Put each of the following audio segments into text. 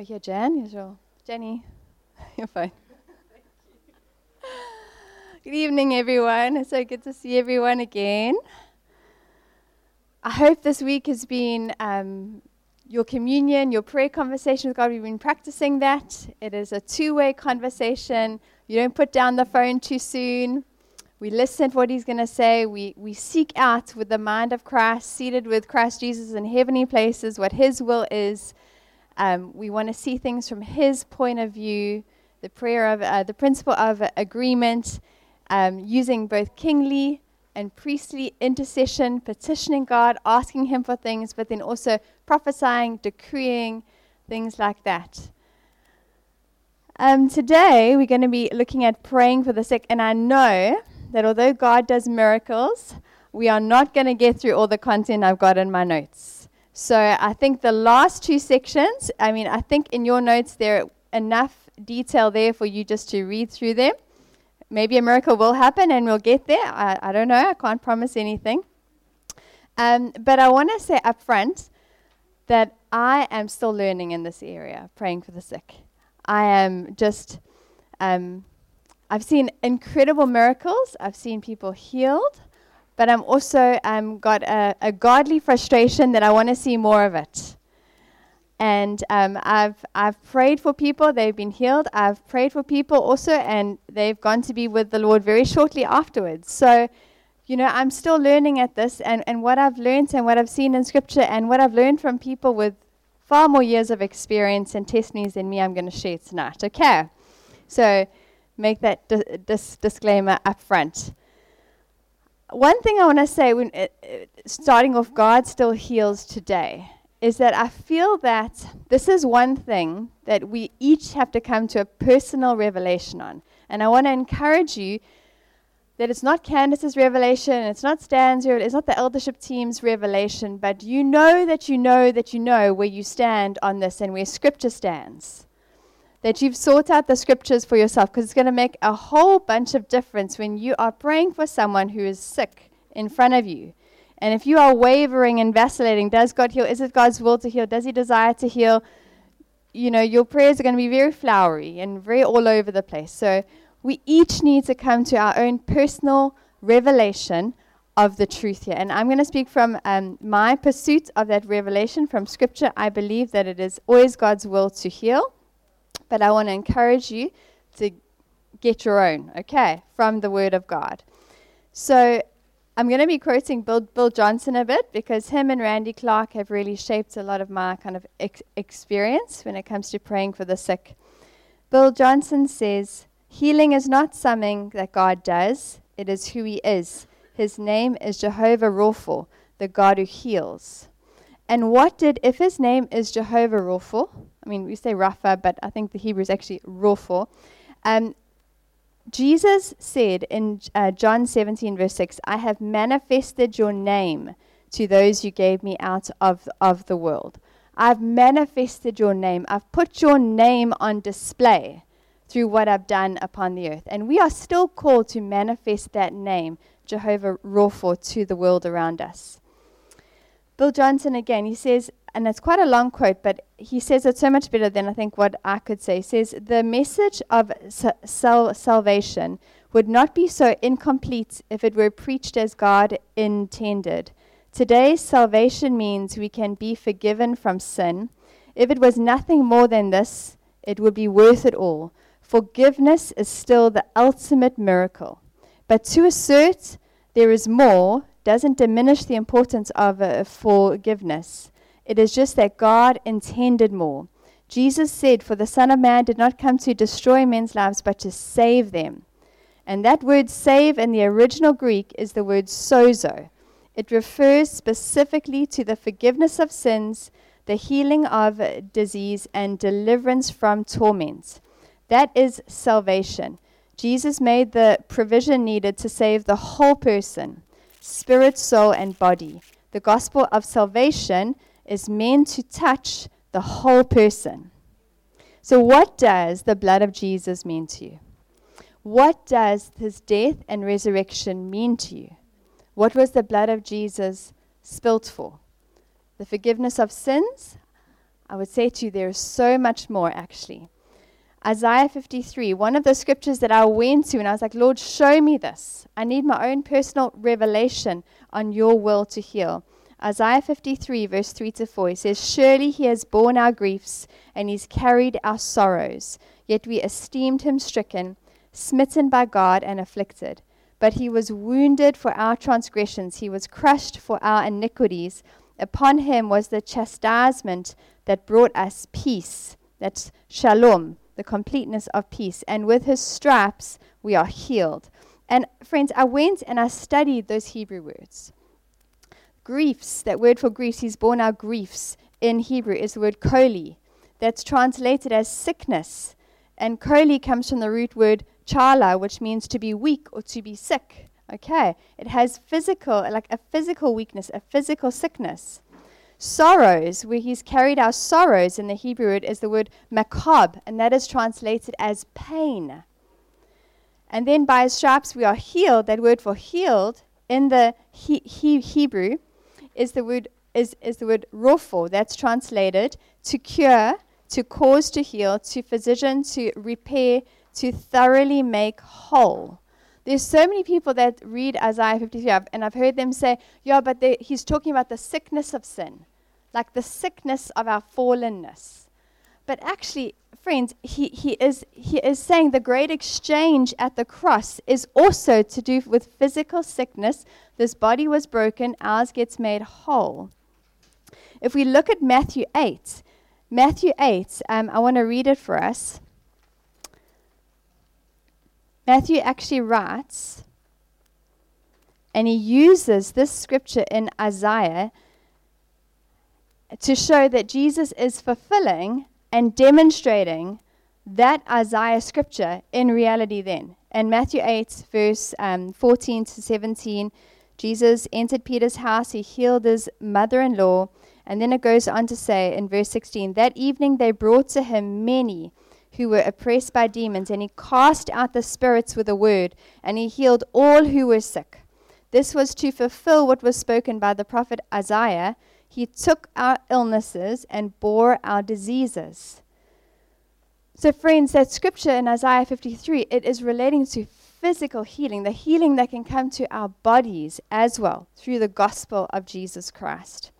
Oh, here, Jan. Here's your Jenny. You're fine. Thank you good evening, everyone. It's so good to see everyone again. I hope this week has been um, your communion, your prayer conversation with God. We've been practicing that. It is a two way conversation. You don't put down the phone too soon. We listen for what He's going to say. We, we seek out with the mind of Christ, seated with Christ Jesus in heavenly places, what His will is um, we want to see things from His point of view, the prayer of uh, the principle of agreement, um, using both kingly and priestly intercession, petitioning God, asking Him for things, but then also prophesying, decreeing, things like that. Um, today, we're going to be looking at praying for the sick, and I know that although God does miracles, we are not going to get through all the content I've got in my notes. So I think the last two sections, I mean, I think in your notes there enough detail there for you just to read through them. Maybe a miracle will happen and we'll get there. I, I don't know. I can't promise anything. Um, but I want to say up front that I am still learning in this area, praying for the sick. I am just, um, I've seen incredible miracles. I've seen people healed but I'm also um, got a, a, godly frustration that I want to see more of it. And um, I've, I've prayed for people, they've been healed. I've prayed for people also, and they've gone to be with the Lord very shortly afterwards. So, you know, I'm still learning at this, and, and what I've learned and what I've seen in Scripture and what I've learned from people with far more years of experience and testimonies than me, I'm going to share tonight. Okay? So, make that di- dis- disclaimer up front one thing I want to say, when it, it, starting off, God still heals today, is that I feel that this is one thing that we each have to come to a personal revelation on. And I want to encourage you that it's not Candace's revelation, it's not Stan's, it's not the eldership team's revelation, but you know that you know that you know where you stand on this and where Scripture stands that you've sought out the scriptures for yourself because it's going to make a whole bunch of difference when you are praying for someone who is sick in front of you. And if you are wavering and vacillating, does God heal? Is it God's will to heal? Does He desire to heal? You know, your prayers are going to be very flowery and very all over the place. So we each need to come to our own personal revelation of the truth here. And I'm going to speak from um, my pursuit of that revelation from Scripture. I believe that it is always God's will to heal but I want to encourage you to get your own, okay, from the Word of God. So I'm going to be quoting Bill, Bill Johnson a bit because him and Randy Clark have really shaped a lot of my kind of ex- experience when it comes to praying for the sick. Bill Johnson says, Healing is not something that God does, it is who He is. His name is Jehovah Rapha, the God who heals. And what did, if His name is Jehovah Rapha, I mean, we say Rapha, but I think the Hebrew is actually Rapha. Um, Jesus said in uh, John 17, verse 6, I have manifested your name to those you gave me out of, of the world. I've manifested your name. I've put your name on display through what I've done upon the earth. And we are still called to manifest that name, Jehovah Rapha, to the world around us. Bill Johnson again, he says, and it's quite a long quote, but he says it so much better than I think what I could say. He says, The message of sal- salvation would not be so incomplete if it were preached as God intended. Today, salvation means we can be forgiven from sin. If it was nothing more than this, it would be worth it all. Forgiveness is still the ultimate miracle. But to assert there is more doesn't diminish the importance of uh, forgiveness. It is just that God intended more. Jesus said, For the Son of Man did not come to destroy men's lives, but to save them. And that word save in the original Greek is the word sozo. It refers specifically to the forgiveness of sins, the healing of disease, and deliverance from torment. That is salvation. Jesus made the provision needed to save the whole person spirit, soul, and body. The gospel of salvation is meant to touch the whole person. So, what does the blood of Jesus mean to you? What does his death and resurrection mean to you? What was the blood of Jesus spilt for? The forgiveness of sins? I would say to you, there is so much more actually. Isaiah 53, one of the scriptures that I went to, and I was like, Lord, show me this. I need my own personal revelation on your will to heal. Isaiah 53, verse 3 to 4, he says, Surely he has borne our griefs, and he's carried our sorrows. Yet we esteemed him stricken, smitten by God, and afflicted. But he was wounded for our transgressions, he was crushed for our iniquities. Upon him was the chastisement that brought us peace. That's shalom the completeness of peace. And with his stripes, we are healed. And friends, I went and I studied those Hebrew words. Griefs, that word for griefs, he's borne our griefs in Hebrew is the word koli. That's translated as sickness. And koli comes from the root word chala, which means to be weak or to be sick. Okay. It has physical, like a physical weakness, a physical sickness sorrows, where he's carried our sorrows in the Hebrew word is the word makab, and that is translated as pain. And then by his stripes we are healed. That word for healed in the he, he, Hebrew is the word is, is the word rofo. That's translated to cure, to cause to heal, to physician, to repair, to thoroughly make whole. There's so many people that read Isaiah 53, and I've heard them say, yeah, but they, he's talking about the sickness of sin like the sickness of our fallenness. But actually, friends, he, he, is, he is saying the great exchange at the cross is also to do with physical sickness. This body was broken, ours gets made whole. If we look at Matthew 8, Matthew 8, um, I want to read it for us. Matthew actually writes, and he uses this scripture in Isaiah to show that Jesus is fulfilling and demonstrating that Isaiah scripture in reality then. In Matthew 8, verse um, 14 to 17, Jesus entered Peter's house, he healed his mother in law, and then it goes on to say in verse 16 that evening they brought to him many who were oppressed by demons, and he cast out the spirits with a word, and he healed all who were sick. This was to fulfill what was spoken by the prophet Isaiah he took our illnesses and bore our diseases. So, friends, that scripture in Isaiah 53, it is relating to physical healing, the healing that can come to our bodies as well through the gospel of Jesus Christ.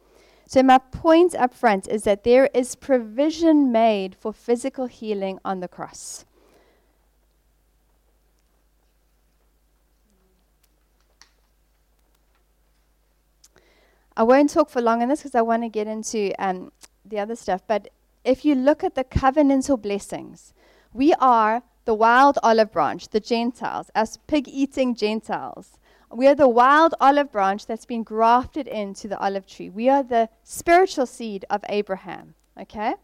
So, my point up front is that there is provision made for physical healing on the cross. I won't talk for long on this because I want to get into um, the other stuff. But if you look at the covenantal blessings, we are the wild olive branch, the Gentiles, as pig eating Gentiles. We are the wild olive branch that's been grafted into the olive tree. We are the spiritual seed of Abraham. Okay?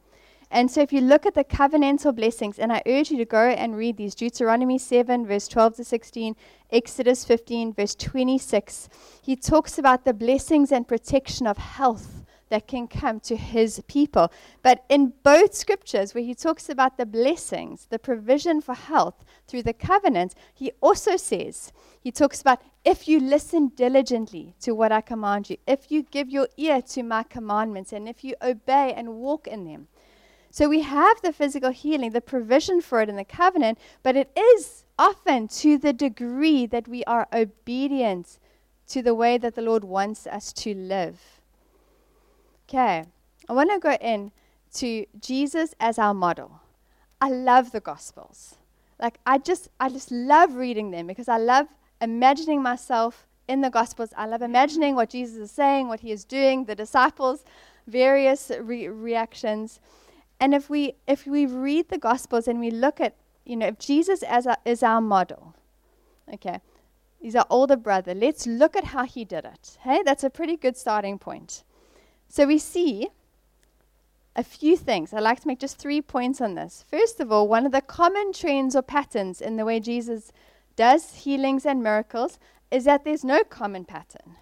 And so if you look at the covenantal blessings, and I urge you to go and read these Deuteronomy 7, verse 12 to 16, Exodus 15, verse 26, he talks about the blessings and protection of health that can come to his people. But in both scriptures, where he talks about the blessings, the provision for health through the covenant, he also says, he talks about if you listen diligently to what I command you, if you give your ear to my commandments, and if you obey and walk in them. So we have the physical healing, the provision for it in the covenant, but it is often to the degree that we are obedient to the way that the Lord wants us to live. Okay, I want to go in to Jesus as our model. I love the Gospels. Like I just, I just love reading them because I love imagining myself in the Gospels. I love imagining what Jesus is saying, what he is doing, the disciples, various re- reactions. And if we if we read the Gospels and we look at, you know, if Jesus as a, is our model, okay, he's our older brother. Let's look at how he did it. Hey, that's a pretty good starting point. So we see a few things. I'd like to make just three points on this. First of all, one of the common trends or patterns in the way Jesus does healings and miracles is that there's no common pattern.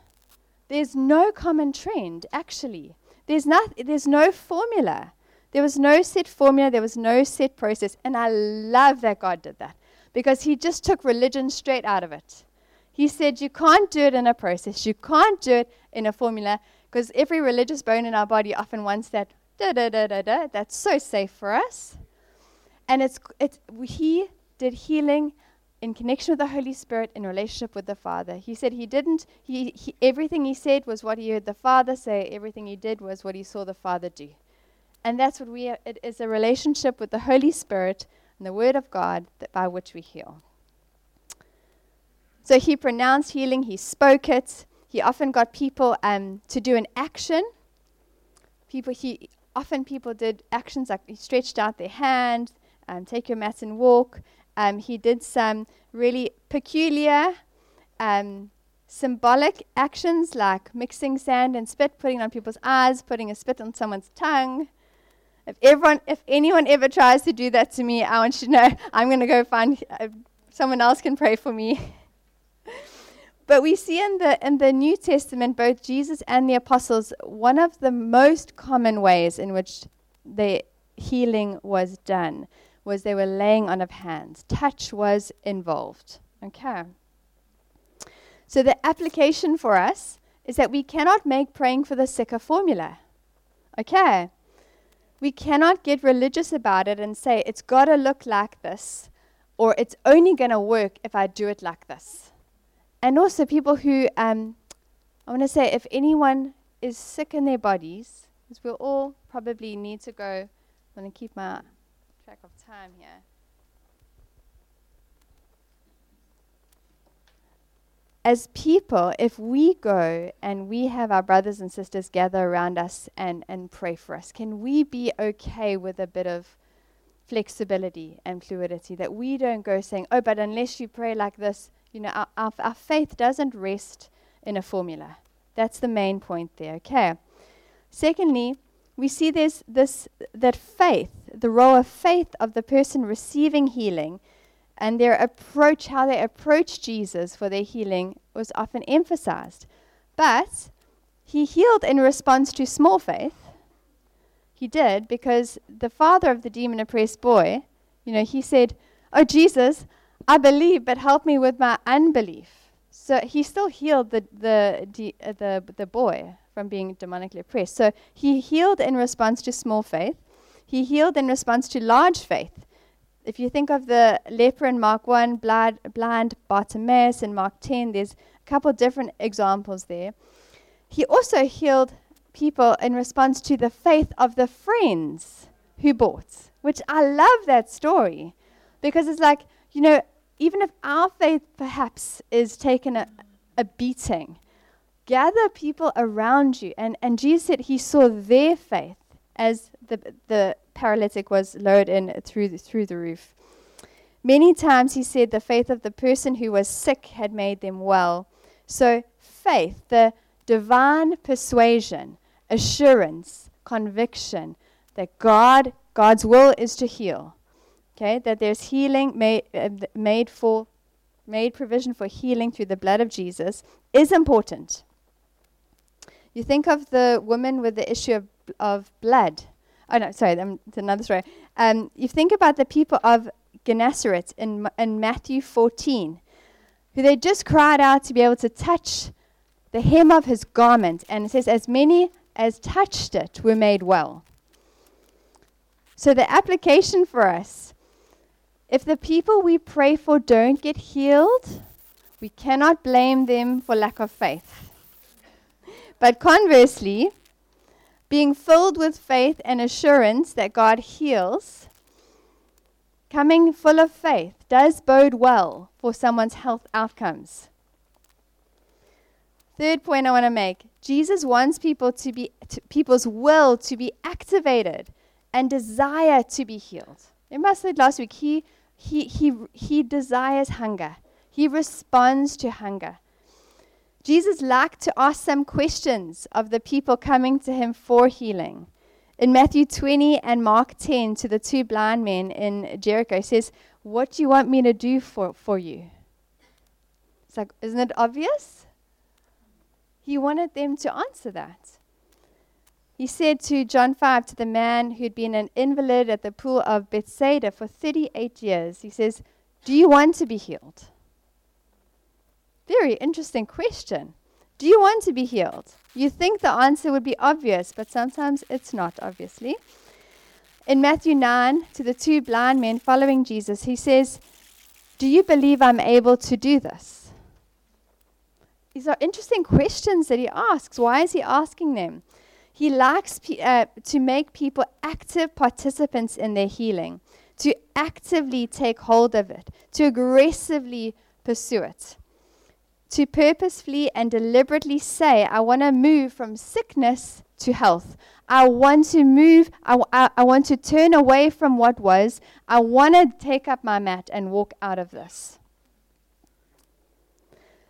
There's no common trend, actually. There's, not, there's no formula. There was no set formula, there was no set process. And I love that God did that because He just took religion straight out of it. He said, You can't do it in a process, you can't do it in a formula because every religious bone in our body often wants that Da da da da da. That's so safe for us. And it's it's he did healing in connection with the Holy Spirit in relationship with the Father. He said he didn't he, he everything he said was what he heard the Father say, everything he did was what he saw the Father do. And that's what we are, it is a relationship with the Holy Spirit and the Word of God that by which we heal. So he pronounced healing, he spoke it. He often got people um, to do an action. People he often people did actions like he stretched out their hand, um, take your mat and walk. Um, he did some really peculiar um, symbolic actions like mixing sand and spit, putting on people's eyes, putting a spit on someone's tongue. If everyone, if anyone ever tries to do that to me, I want you to know I'm going to go find uh, someone else can pray for me. but we see in the in the New Testament, both Jesus and the apostles, one of the most common ways in which the healing was done was they were laying on of hands. Touch was involved. Okay. So the application for us is that we cannot make praying for the sick a formula. Okay. We cannot get religious about it and say it's got to look like this or it's only going to work if I do it like this. And also, people who, um, I want to say, if anyone is sick in their bodies, because we'll all probably need to go, I'm going to keep my track of time here. As people, if we go and we have our brothers and sisters gather around us and, and pray for us, can we be okay with a bit of flexibility and fluidity? That we don't go saying, oh, but unless you pray like this, you know, our, our, our faith doesn't rest in a formula. That's the main point there, okay? Secondly, we see this, this that faith, the role of faith of the person receiving healing, and their approach, how they approached Jesus for their healing, was often emphasized. But he healed in response to small faith. He did because the father of the demon oppressed boy, you know, he said, Oh, Jesus, I believe, but help me with my unbelief. So he still healed the, the, uh, the, the boy from being demonically oppressed. So he healed in response to small faith. He healed in response to large faith. If you think of the leper in Mark 1, blind, blind Bartimaeus in Mark 10, there's a couple different examples there. He also healed people in response to the faith of the friends who bought, which I love that story because it's like, you know, even if our faith perhaps is taken a, a beating, gather people around you. And, and Jesus said he saw their faith as the, the paralytic was lowered in through the, through the roof. Many times he said the faith of the person who was sick had made them well. So, faith, the divine persuasion, assurance, conviction that God, God's will is to heal. Okay, that there's healing made, uh, made for, made provision for healing through the blood of Jesus is important. You think of the woman with the issue of, of blood. Oh, no, sorry, um, it's another story. Um, you think about the people of Gennesaret in, in Matthew 14, who they just cried out to be able to touch the hem of his garment. And it says, as many as touched it were made well. So the application for us if the people we pray for don't get healed, we cannot blame them for lack of faith. But conversely, being filled with faith and assurance that God heals, coming full of faith, does bode well for someone's health outcomes. Third point I want to make Jesus wants people to be, to, people's will to be activated and desire to be healed. Remember I said last week, he, he, he, he desires hunger. He responds to hunger. Jesus liked to ask some questions of the people coming to him for healing. In Matthew 20 and Mark 10, to the two blind men in Jericho, he says, What do you want me to do for, for you? It's like, isn't it obvious? He wanted them to answer that. He said to John 5, to the man who'd been an invalid at the pool of Bethsaida for 38 years, he says, Do you want to be healed? Very interesting question. Do you want to be healed? You think the answer would be obvious, but sometimes it's not, obviously. In Matthew 9, to the two blind men following Jesus, he says, Do you believe I'm able to do this? These are interesting questions that he asks. Why is he asking them? He likes pe- uh, to make people active participants in their healing, to actively take hold of it, to aggressively pursue it to purposefully and deliberately say, I want to move from sickness to health. I want to move, I, want to turn away from what was. I want to take up my mat and walk out of this.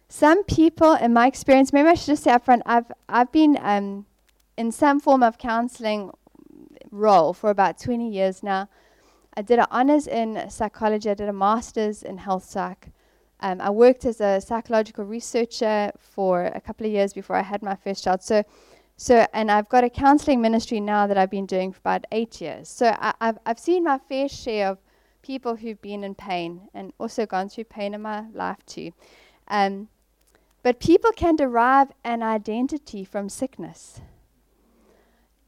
Some people, in my experience, maybe I should just say up front, I've, I've been um, in some form of counseling role for about 20 years now. I did an honors in psychology, I did a master's in health psych. Um, I worked as a psychological researcher for a couple of years before I had my first child. So, so and I've got a counseling ministry now that I've been doing for about eight years. So I, have I've seen my fair share of people who've been in pain and also gone through pain in my life too. Um, but people can derive an identity from sickness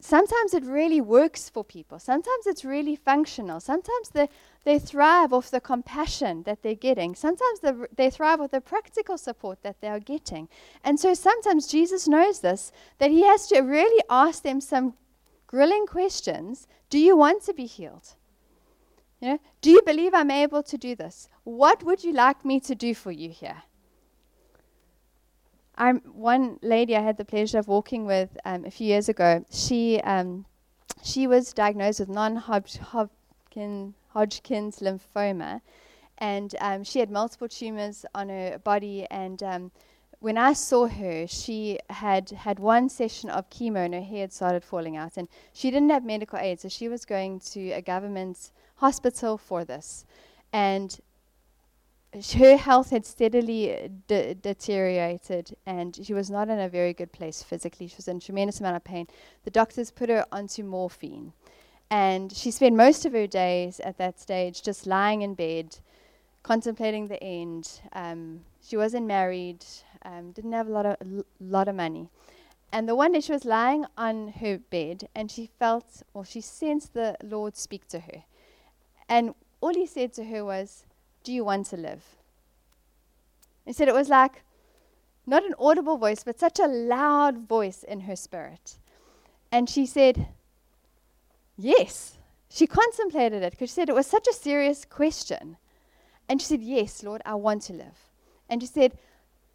sometimes it really works for people. Sometimes it's really functional. Sometimes they, they thrive off the compassion that they're getting. Sometimes they, they thrive with the practical support that they are getting. And so sometimes Jesus knows this, that he has to really ask them some grilling questions. Do you want to be healed? You know, do you believe I'm able to do this? What would you like me to do for you here? I'm one lady I had the pleasure of walking with um, a few years ago. She um, she was diagnosed with non-Hodgkin Hodgkin's lymphoma, and um, she had multiple tumors on her body. And um, when I saw her, she had had one session of chemo, and her hair had started falling out. And she didn't have medical aid, so she was going to a government hospital for this. And her health had steadily de- deteriorated and she was not in a very good place physically. She was in tremendous amount of pain. The doctors put her onto morphine. And she spent most of her days at that stage just lying in bed, contemplating the end. Um, she wasn't married, um, didn't have a lot of, l- lot of money. And the one day she was lying on her bed and she felt, or she sensed the Lord speak to her. And all he said to her was, do you want to live? He said it was like not an audible voice, but such a loud voice in her spirit. And she said, Yes. She contemplated it because she said it was such a serious question. And she said, Yes, Lord, I want to live. And she said,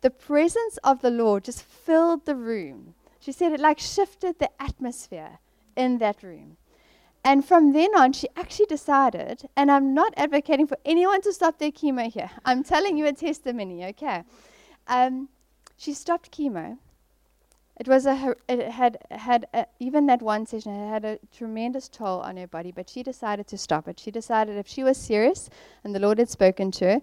The presence of the Lord just filled the room. She said it like shifted the atmosphere in that room. And from then on, she actually decided, and I'm not advocating for anyone to stop their chemo here. I'm telling you a testimony, okay? Um, she stopped chemo. It was a it had had a, even that one session it had a tremendous toll on her body, but she decided to stop it. She decided if she was serious and the Lord had spoken to her,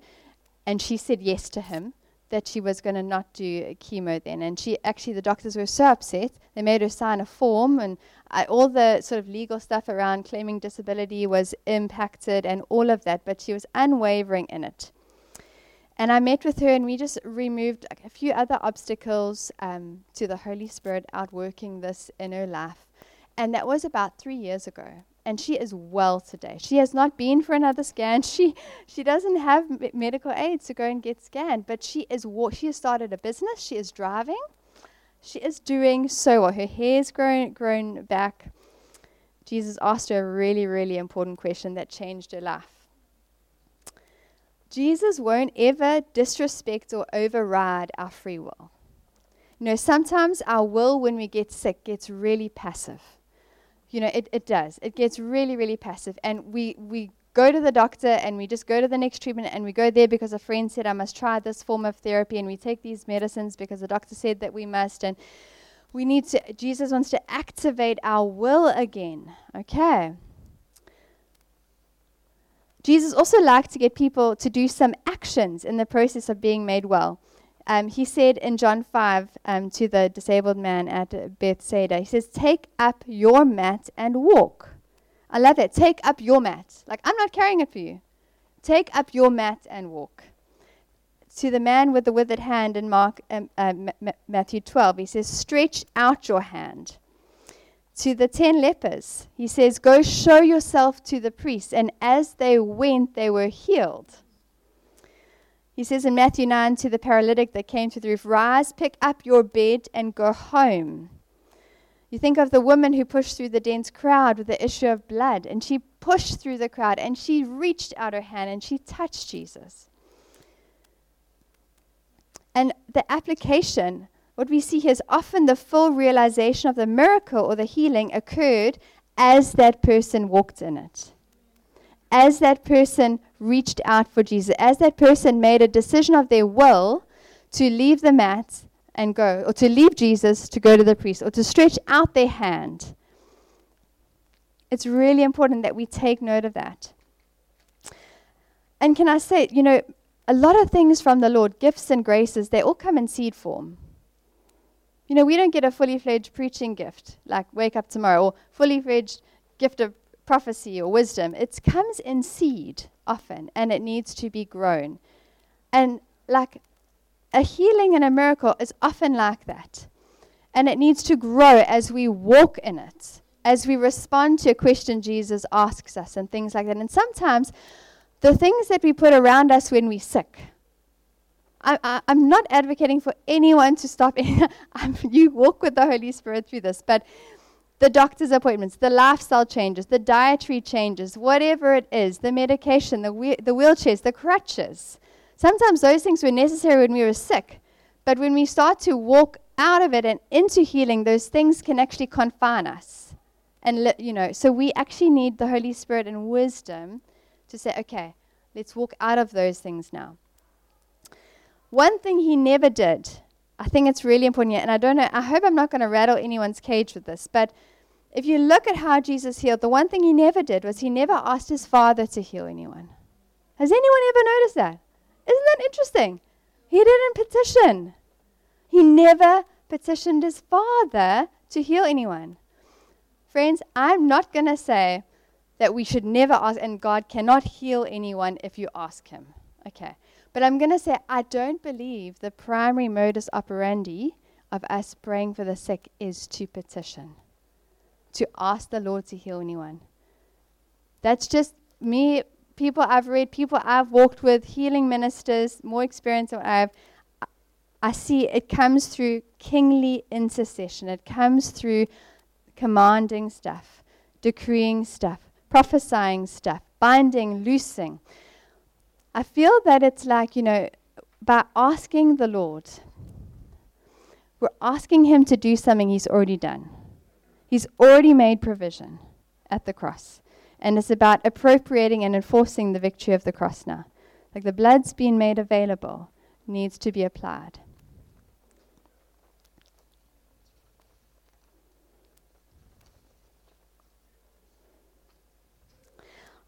and she said yes to Him, that she was going to not do chemo then. And she actually, the doctors were so upset, they made her sign a form, and I, all the sort of legal stuff around claiming disability was impacted and all of that, but she was unwavering in it. And I met with her, and we just removed like, a few other obstacles um, to the Holy Spirit outworking this in her life. And that was about three years ago and she is well today. She has not been for another scan. She she doesn't have medical aid to go and get scanned, but she is wa- she has started a business. She is driving. She is doing so well. Her hair's grown grown back. Jesus asked her a really really important question that changed her life. Jesus won't ever disrespect or override our free will. You know, sometimes our will when we get sick gets really passive you know, it, it does. It gets really, really passive. And we, we go to the doctor and we just go to the next treatment and we go there because a friend said, I must try this form of therapy. And we take these medicines because the doctor said that we must. And we need to, Jesus wants to activate our will again. Okay. Jesus also liked to get people to do some actions in the process of being made well um, he said in John 5 um, to the disabled man at Bethsaida, he says, Take up your mat and walk. I love that. Take up your mat. Like, I'm not carrying it for you. Take up your mat and walk. to the man with the withered hand in Mark, um, uh, M- Matthew 12, he says, Stretch out your hand. To the ten lepers, he says, Go show yourself to the priests. And as they went, they were healed. He says in Matthew 9 to the paralytic that came to the roof, Rise, pick up your bed, and go home. You think of the woman who pushed through the dense crowd with the issue of blood, and she pushed through the crowd and she reached out her hand and she touched Jesus. And the application, what we see here is often the full realization of the miracle or the healing occurred as that person walked in it. As that person reached out for Jesus, as that person made a decision of their will to leave the mat and go, or to leave Jesus to go to the priest, or to stretch out their hand. It's really important that we take note of that. And can I say, you know, a lot of things from the Lord, gifts and graces, they all come in seed form. You know, we don't get a fully fledged preaching gift, like wake up tomorrow, or fully fledged gift of prophecy or wisdom. It comes in seed often, and it needs to be grown. And like a healing and a miracle is often like that. And it needs to grow as we walk in it, as we respond to a question Jesus asks us, and things like that. And sometimes the things that we put around us when we're sick, I, am not advocating for anyone to stop. you walk with the Holy Spirit through this, but the doctor's appointments, the lifestyle changes, the dietary changes, whatever it is, the medication, the, whe- the wheelchairs, the crutches, Sometimes those things were necessary when we were sick, but when we start to walk out of it and into healing, those things can actually confine us. And, li- you know, so we actually need the Holy Spirit and wisdom to say, okay, let's walk out of those things now. One thing he never did, I think it's really important, yet. and I don't know, I hope I'm not going to rattle anyone's cage with this, but if you look at how Jesus healed, the one thing he never did was he never asked his father to heal anyone. Has anyone ever noticed that? Isn't that interesting? He didn't petition. He never petitioned his father to heal anyone. Friends, I'm not going to say that we should never ask, and God cannot heal anyone if you ask him. Okay. But I'm going to say, I don't believe the primary modus operandi of us praying for the sick is to petition, to ask the Lord to heal anyone. That's just me people I've read, people I've walked with, healing ministers, more experience than I have, I see it comes through kingly intercession. It comes through commanding stuff, decreeing stuff, prophesying stuff, binding, loosing. I feel that it's like, you know, by asking the Lord, we're asking Him to do something He's already done. He's already made provision at the cross. And it's about appropriating and enforcing the victory of the cross now. Like the blood's been made available, needs to be applied.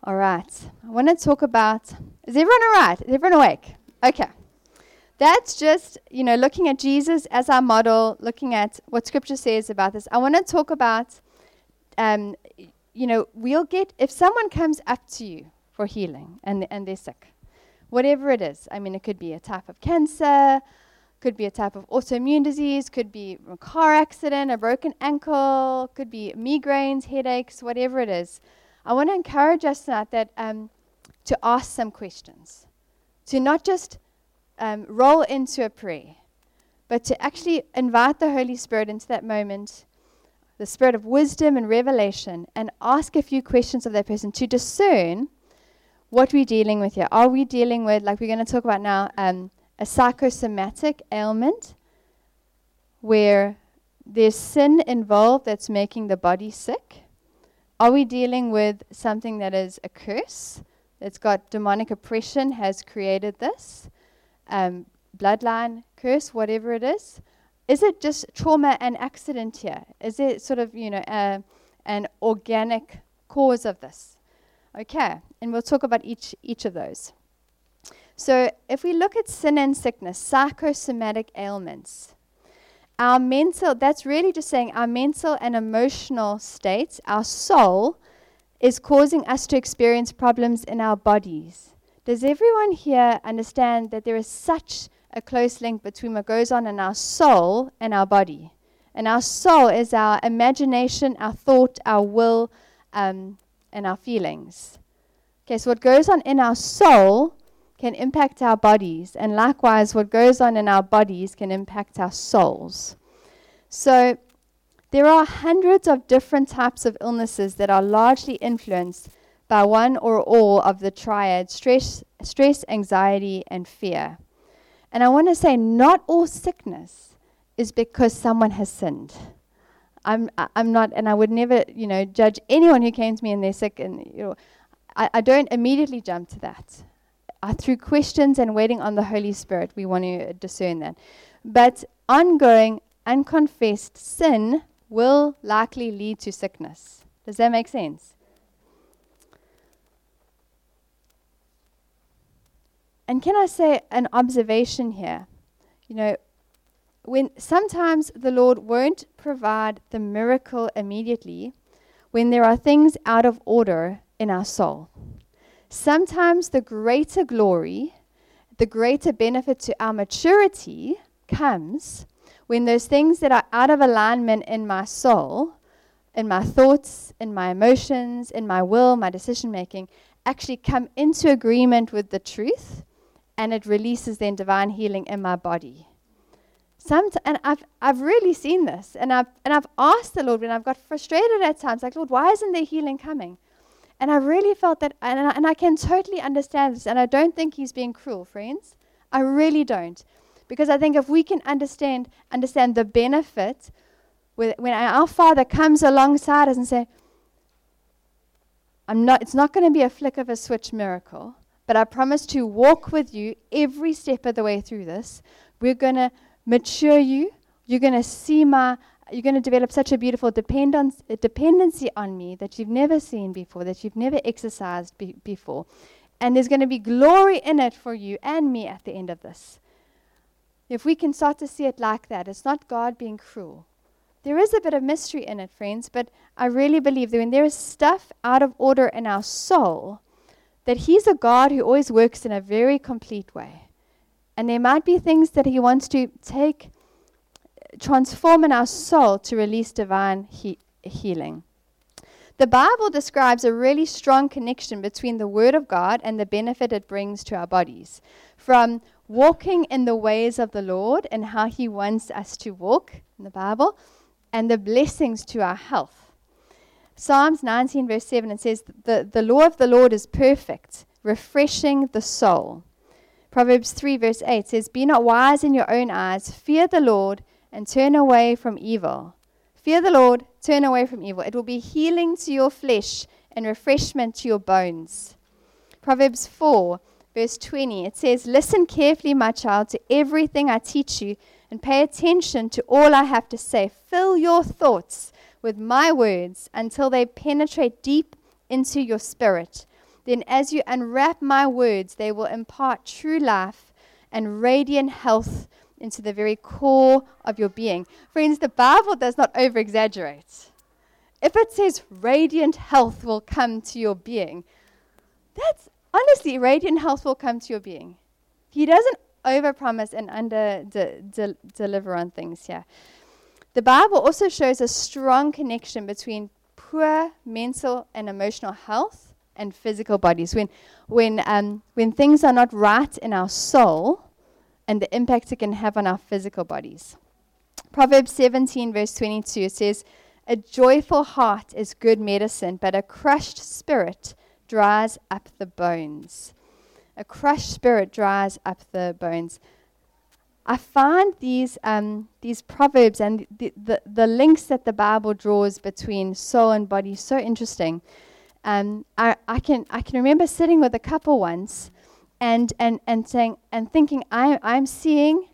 All right. I want to talk about is everyone all right? Is everyone awake? Okay. That's just, you know, looking at Jesus as our model, looking at what scripture says about this. I want to talk about um, you know, we'll get, if someone comes up to you for healing and, and they're sick, whatever it is, I mean, it could be a type of cancer, could be a type of autoimmune disease, could be a car accident, a broken ankle, could be migraines, headaches, whatever it is. I want to encourage us tonight that um, to ask some questions, to not just um, roll into a prayer, but to actually invite the Holy Spirit into that moment the spirit of wisdom and revelation, and ask a few questions of that person to discern what we're dealing with here. Are we dealing with, like we're going to talk about now, um, a psychosomatic ailment where there's sin involved that's making the body sick? Are we dealing with something that is a curse It's got demonic oppression, has created this? Um, bloodline curse, whatever it is? Is it just trauma and accident here? Is it sort of, you know, uh, an organic cause of this? Okay, and we'll talk about each, each of those. So, if we look at sin and sickness, psychosomatic ailments, our mental, that's really just saying our mental and emotional states, our soul, is causing us to experience problems in our bodies. Does everyone here understand that there is such a close link between what goes on in our soul and our body? And our soul is our imagination, our thought, our will, um, and our feelings. Okay, so what goes on in our soul can impact our bodies, and likewise, what goes on in our bodies can impact our souls. So, there are hundreds of different types of illnesses that are largely influenced by one or all of the triad stress, stress anxiety, and fear. And I want to say, not all sickness is because someone has sinned. I'm, I'm not, and I would never, you know, judge anyone who came to me and they're sick, and you know, I, I don't immediately jump to that. I, through questions and waiting on the Holy Spirit, we want to discern that. But ongoing, unconfessed sin will likely lead to sickness. Does that make sense? And can I say an observation here? You know, when sometimes the Lord won't provide the miracle immediately when there are things out of order in our soul. Sometimes the greater glory, the greater benefit to our maturity comes when those things that are out of alignment in my soul, in my thoughts, in my emotions, in my will, my decision making, actually come into agreement with the truth and it releases then divine healing in my body. Some and I've, I've really seen this, and I've, and I've asked the Lord when I've got frustrated at times, like, Lord, why isn't there healing coming? And I really felt that, and I, and I can totally understand this, and I don't think He's being cruel, friends. I really don't. Because I think if we can understand understand the benefit with, when our Father comes alongside us and say, I'm not, it's not going to be a flick of a switch miracle, but I promise to walk with you every step of the way through this. We're going to mature you. You're going to see my, you're going to develop such a beautiful dependence, uh, dependency on me that you've never seen before, that you've never exercised be- before. And there's going to be glory in it for you and me at the end of this. If we can start to see it like that, it's not God being cruel. There is a bit of mystery in it, friends, but I really believe that when there is stuff out of order in our soul, that He's a God who always works in a very complete way. And there might be things that He wants to take, transform in our soul to release divine he- healing. The Bible describes a really strong connection between the Word of God and the benefit it brings to our bodies. From walking in the ways of the Lord and how He wants us to walk in the Bible, and the blessings to our health. Psalms 19, verse 7, it says, The, the law of the Lord is perfect, refreshing the soul. Proverbs 3, verse 8 says, Be not wise in your own eyes, fear the Lord, and turn away from evil. Fear the Lord, turn away from evil. It will be healing to your flesh and refreshment to your bones. Proverbs 4, verse 20, it says, Listen carefully, my child, to everything I teach you, and pay attention to all I have to say. Fill your thoughts with my words until they penetrate deep into your spirit. Then, as you unwrap my words, they will impart true life and radiant health into the very core of your being. Friends, the Bible does not over exaggerate. If it says radiant health will come to your being, that's honestly, radiant health will come to your being. He doesn't overpromise and under de- de- deliver on things here. The Bible also shows a strong connection between poor mental and emotional health and physical bodies. When, when, um, when things are not right in our soul and the impact it can have on our physical bodies. Proverbs 17, verse 22 says, A joyful heart is good medicine, but a crushed spirit dries up the bones. A crushed spirit dries up the bones. I find these, um, these proverbs and the, the, the, links that the Bible draws between soul and body so interesting. Um, I, I, can, I can remember sitting with a couple once and, and, and saying and thinking, I, I'm seeing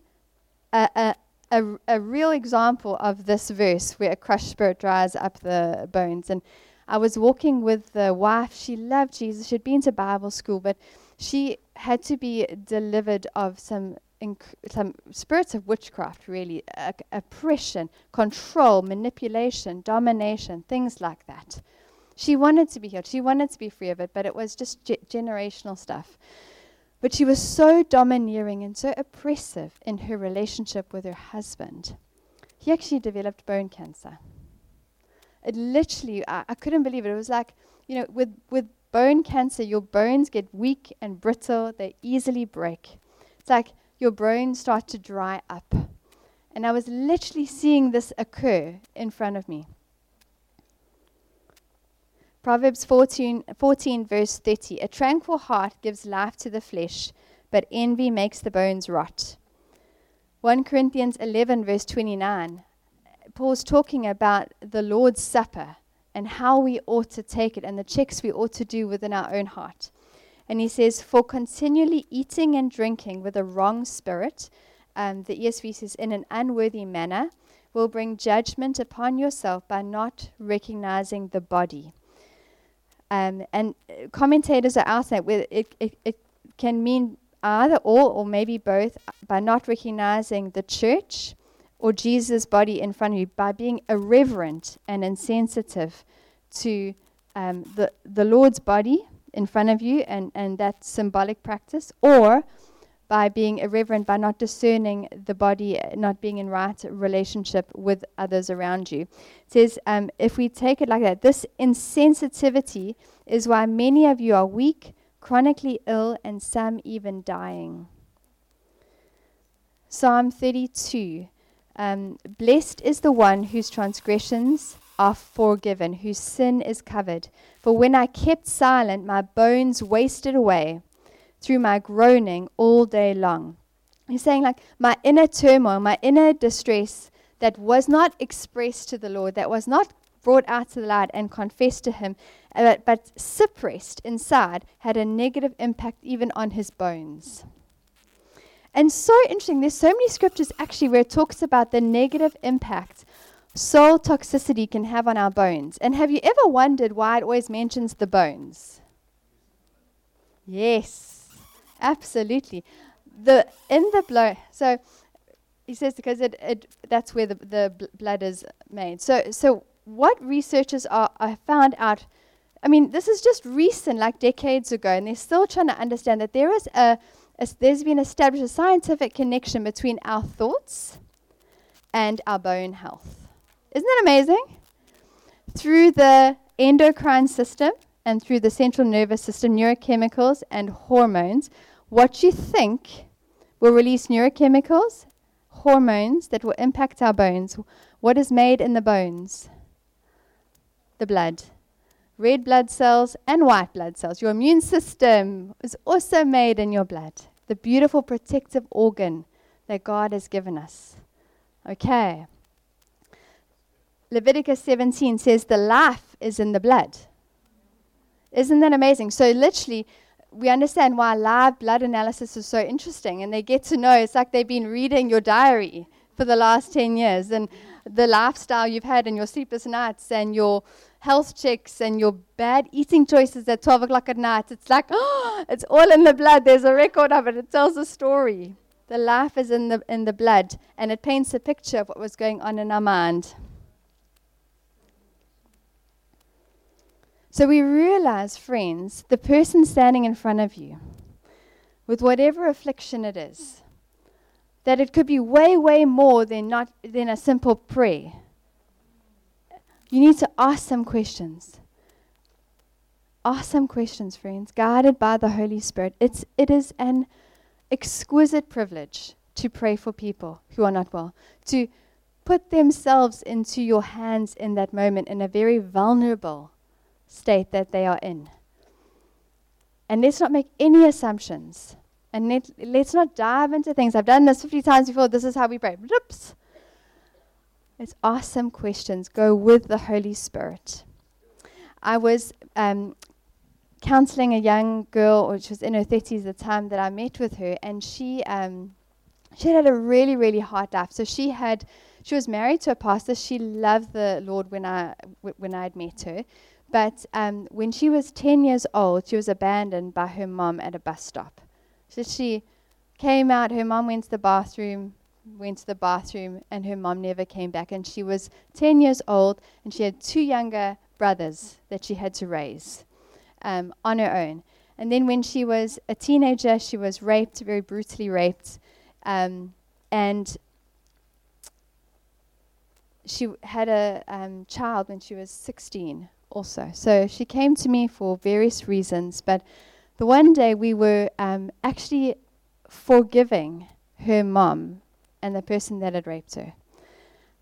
a, a, a, a real example of this verse where a crushed spirit dries up the bones. And I was walking with the wife. She loved Jesus. She'd been to Bible school, but she had to be delivered of some inc- some spirits of witchcraft, really, uh, oppression, control, manipulation, domination, things like that. She wanted to be healed. She wanted to be free of it, but it was just ge- generational stuff. But she was so domineering and so oppressive in her relationship with her husband. He actually developed bone cancer. It literally, I, I couldn't believe it. It was like, you know, with, with bone cancer, your bones get weak and brittle, they easily break. It's like your bones start to dry up. And I was literally seeing this occur in front of me. Proverbs 14, 14, verse 30 A tranquil heart gives life to the flesh, but envy makes the bones rot. 1 Corinthians 11, verse 29. Paul's talking about the Lord's Supper and how we ought to take it and the checks we ought to do within our own heart. And he says, For continually eating and drinking with a wrong spirit, um, the ESV says, in an unworthy manner, will bring judgment upon yourself by not recognizing the body. Um, and uh, commentators are out there where it, it, it can mean either or, or maybe both, by not recognizing the church or Jesus' body in front of you, by being irreverent and insensitive to um, the, the Lord's body in front of you and, and that symbolic practice, or by being irreverent, by not discerning the body, not being in right relationship with others around you. It says, um, if we take it like that, this insensitivity is why many of you are weak, chronically ill, and some even dying. Psalm 32 um, Blessed is the one whose transgressions are forgiven, whose sin is covered. For when I kept silent, my bones wasted away through my groaning all day long. He's saying, like, my inner turmoil, my inner distress that was not expressed to the Lord, that was not brought out to the light and confessed to Him, uh, but, but suppressed inside, had a negative impact even on his bones. And so interesting, there's so many scriptures actually where it talks about the negative impact soul toxicity can have on our bones. And have you ever wondered why it always mentions the bones? Yes, absolutely. The in the blood. So he says because it, it that's where the the bl- blood is made. So so what researchers are, found out. I mean, this is just recent, like decades ago, and they're still trying to understand that there is a, a there's been established a scientific connection between our thoughts and our bone health. Isn't that amazing? Through the endocrine system and through the central nervous system, neurochemicals and hormones, what you think will release neurochemicals, hormones that will impact our bones. What is made in the bones? The blood. Red blood cells and white blood cells. Your immune system is also made in your blood. The beautiful protective organ that God has given us. Okay. Leviticus 17 says the life is in the blood. Isn't that amazing? So, literally, we understand why live blood analysis is so interesting, and they get to know it's like they've been reading your diary for the last 10 years, and the lifestyle you've had, and your sleepless nights, and your health checks, and your bad eating choices at 12 o'clock at night. It's like, oh, it's all in the blood. There's a record of it, it tells a story. The life is in the, in the blood, and it paints a picture of what was going on in our mind. So we realize, friends, the person standing in front of you, with whatever affliction it is, that it could be way, way more than, not, than a simple prayer. You need to ask some questions. Ask some questions, friends, guided by the Holy Spirit. It's, it is an exquisite privilege to pray for people who are not well, to put themselves into your hands in that moment in a very vulnerable state that they are in. And let's not make any assumptions. And let, let's not dive into things. I've done this 50 times before. This is how we pray. Oops. Let's ask some questions. Go with the Holy Spirit. I was um, counseling a young girl, which was in her 30s at the time that I met with her, and she um, she had a really, really hard life. So she had she was married to a pastor. She loved the Lord when I when I had met her. But um, when she was 10 years old, she was abandoned by her mom at a bus stop. So she came out, her mom went to the bathroom, went to the bathroom, and her mom never came back. And she was 10 years old, and she had two younger brothers that she had to raise um, on her own. And then when she was a teenager, she was raped, very brutally raped. Um, and she had a um, child when she was 16 also. So she came to me for various reasons. But the one day we were um, actually forgiving her mom and the person that had raped her.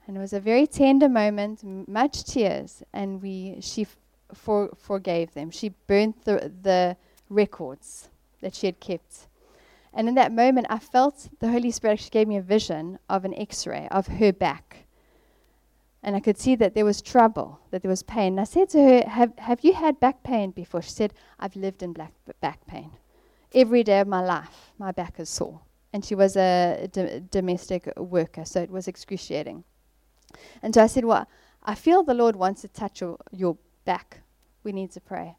And it was a very tender moment, m- much tears, and we she for, forgave them. She burnt the, the records that she had kept. And in that moment, I felt the Holy Spirit actually gave me a vision of an x ray of her back. And I could see that there was trouble, that there was pain. And I said to her, have, have you had back pain before? She said, I've lived in black, back pain. Every day of my life, my back is sore. And she was a d- domestic worker, so it was excruciating. And so I said, Well, I feel the Lord wants to touch your, your back. We need to pray.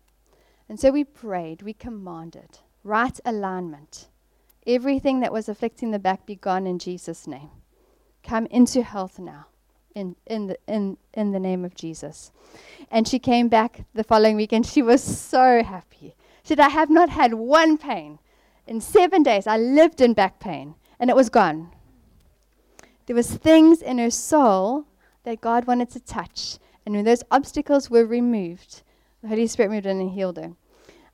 And so we prayed, we commanded, right alignment. Everything that was afflicting the back be gone in Jesus' name. Come into health now. In, in, the, in, in the name of Jesus. And she came back the following week and she was so happy. She said, I have not had one pain. In seven days, I lived in back pain and it was gone. There was things in her soul that God wanted to touch. And when those obstacles were removed, the Holy Spirit moved in and healed her.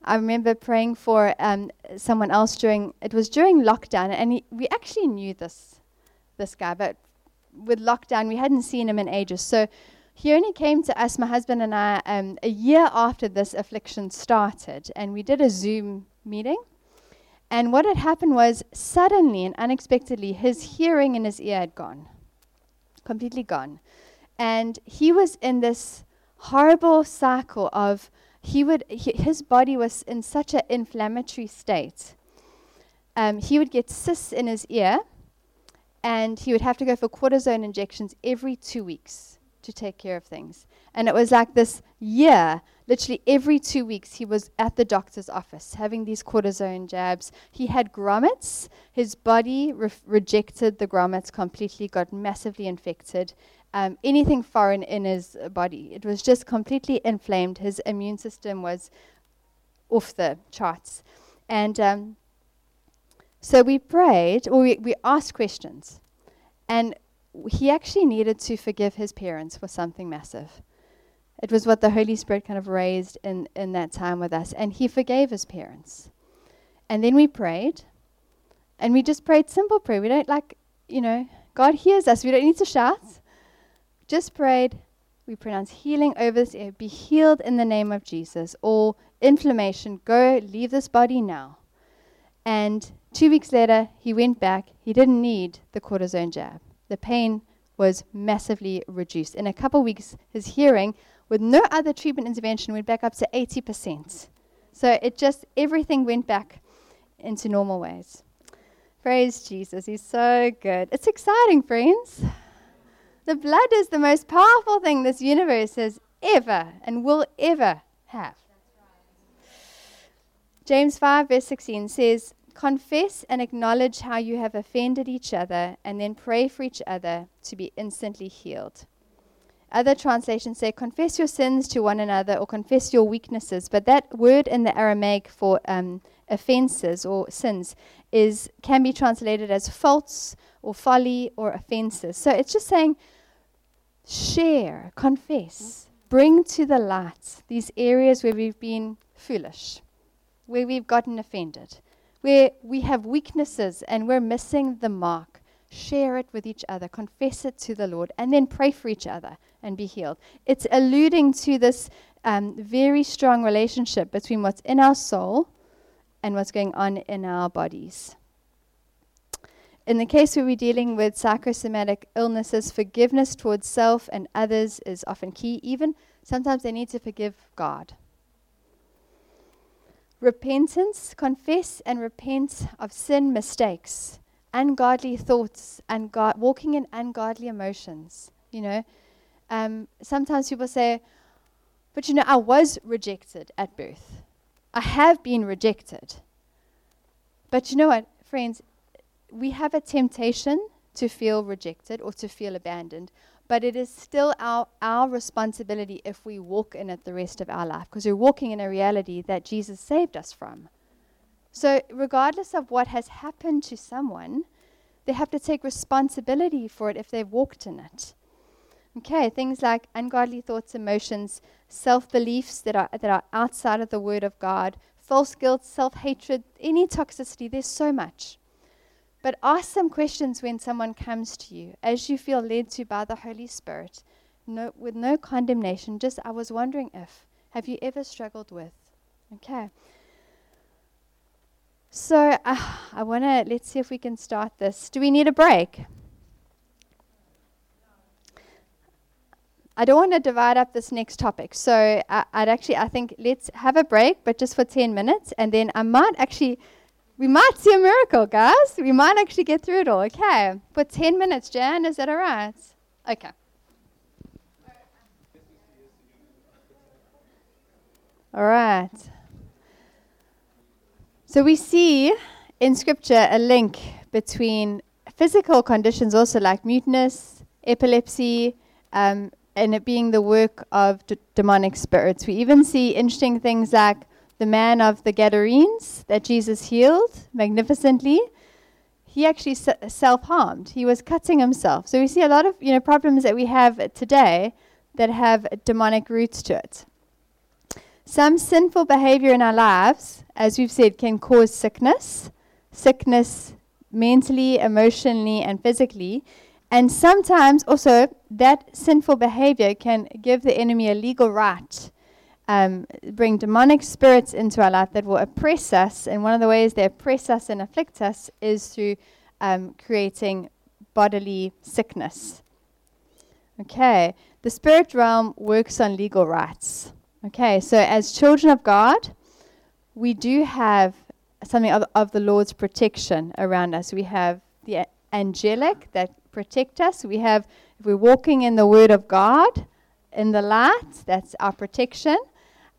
I remember praying for um, someone else during, it was during lockdown, and he, we actually knew this, this guy, but with lockdown, we hadn't seen him in ages. So he only came to us, my husband and I, um, a year after this affliction started, and we did a Zoom meeting. And what had happened was suddenly and unexpectedly, his hearing in his ear had gone, completely gone. And he was in this horrible cycle of he would he, his body was in such an inflammatory state. Um, he would get cysts in his ear, and he would have to go for cortisone injections every two weeks to take care of things. And it was like this year, literally every two weeks, he was at the doctor's office having these cortisone jabs. He had grommets. His body re- rejected the grommets completely, got massively infected. Um, anything foreign in his body, it was just completely inflamed. His immune system was off the charts. And um, so we prayed, or we, we asked questions. And he actually needed to forgive his parents for something massive. It was what the Holy Spirit kind of raised in, in that time with us. And he forgave his parents. And then we prayed. And we just prayed simple prayer. We don't like, you know, God hears us. We don't need to shout. Just prayed. We pronounce healing over this area. Be healed in the name of Jesus. All inflammation, go, leave this body now. And two weeks later, he went back. He didn't need the cortisone jab. The pain was massively reduced. In a couple weeks, his hearing, with no other treatment intervention, went back up to 80%. So it just, everything went back into normal ways. Praise Jesus. He's so good. It's exciting, friends. The blood is the most powerful thing this universe has ever and will ever have. James 5, verse 16 says, Confess and acknowledge how you have offended each other, and then pray for each other to be instantly healed. Other translations say, Confess your sins to one another or confess your weaknesses. But that word in the Aramaic for um, offenses or sins is can be translated as faults or folly or offenses. So it's just saying, share, confess, bring to the light these areas where we've been foolish, where we've gotten offended, where we have weaknesses and we're missing the mark. Share it with each other, confess it to the Lord, and then pray for each other and be healed. It's alluding to this um, very strong relationship between what's in our soul and what's going on in our bodies. In the case where we're dealing with psychosomatic illnesses, forgiveness towards self and others is often key. Even sometimes they need to forgive God. Repentance, confess and repent of sin, mistakes, ungodly thoughts, and walking in ungodly emotions. You know, um, sometimes people say, but you know, I was rejected at birth. I have been rejected. But you know what, friends? We have a temptation to feel rejected or to feel abandoned, but it is still our, our responsibility if we walk in it the rest of our life because we're walking in a reality that Jesus saved us from. So, regardless of what has happened to someone, they have to take responsibility for it if they've walked in it. Okay, things like ungodly thoughts, emotions, self beliefs that are, that are outside of the Word of God, false guilt, self hatred, any toxicity, there's so much. But ask some questions when someone comes to you, as you feel led to by the Holy Spirit, no, with no condemnation. Just, I was wondering if. Have you ever struggled with? Okay. So, uh, I want to, let's see if we can start this. Do we need a break? I don't want to divide up this next topic. So, I, I'd actually, I think let's have a break, but just for 10 minutes, and then I might actually we might see a miracle, guys. We might actually get through it all. Okay. For 10 minutes, Jan, is that all right? Okay. All right. So we see in Scripture a link between physical conditions, also like muteness, epilepsy, um, and it being the work of d- demonic spirits. We even see interesting things like the man of the Gadarenes that Jesus healed magnificently, he actually s- self harmed. He was cutting himself. So we see a lot of you know problems that we have today that have demonic roots to it. Some sinful behavior in our lives, as we've said, can cause sickness, sickness mentally, emotionally, and physically. And sometimes also that sinful behavior can give the enemy a legal right um, bring demonic spirits into our life that will oppress us. And one of the ways they oppress us and afflict us is through um, creating bodily sickness. Okay, the spirit realm works on legal rights. Okay, so as children of God, we do have something of, of the Lord's protection around us. We have the angelic that protect us. We have, if we're walking in the Word of God, in the light, that's our protection.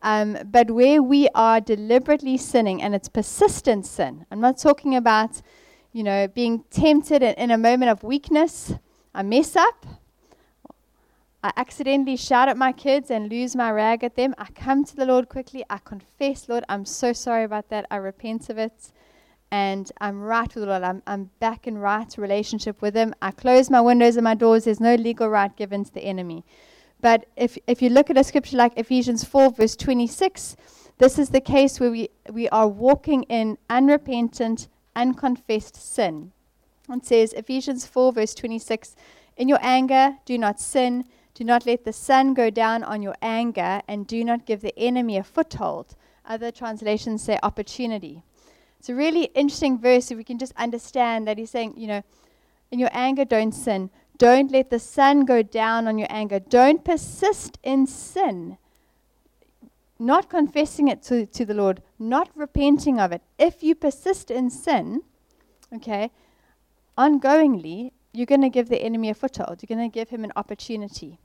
Um, but where we are deliberately sinning, and it's persistent sin, I'm not talking about, you know, being tempted in, in a moment of weakness. I mess up. I accidentally shout at my kids and lose my rag at them. I come to the Lord quickly. I confess, Lord, I'm so sorry about that. I repent of it. And I'm right with the Lord. I'm, I'm back in right relationship with Him. I close my windows and my doors. There's no legal right given to the enemy. But if, if you look at a scripture like Ephesians 4, verse 26, this is the case where we, we are walking in unrepentant, unconfessed sin. It says, Ephesians 4, verse 26, In your anger, do not sin. Do not let the sun go down on your anger, and do not give the enemy a foothold. Other translations say opportunity. It's a really interesting verse if we can just understand that he's saying, you know, in your anger, don't sin. Don't let the sun go down on your anger. Don't persist in sin. Not confessing it to, to the Lord, not repenting of it. If you persist in sin, okay, ongoingly, you're going to give the enemy a foothold. You're going to give him an opportunity.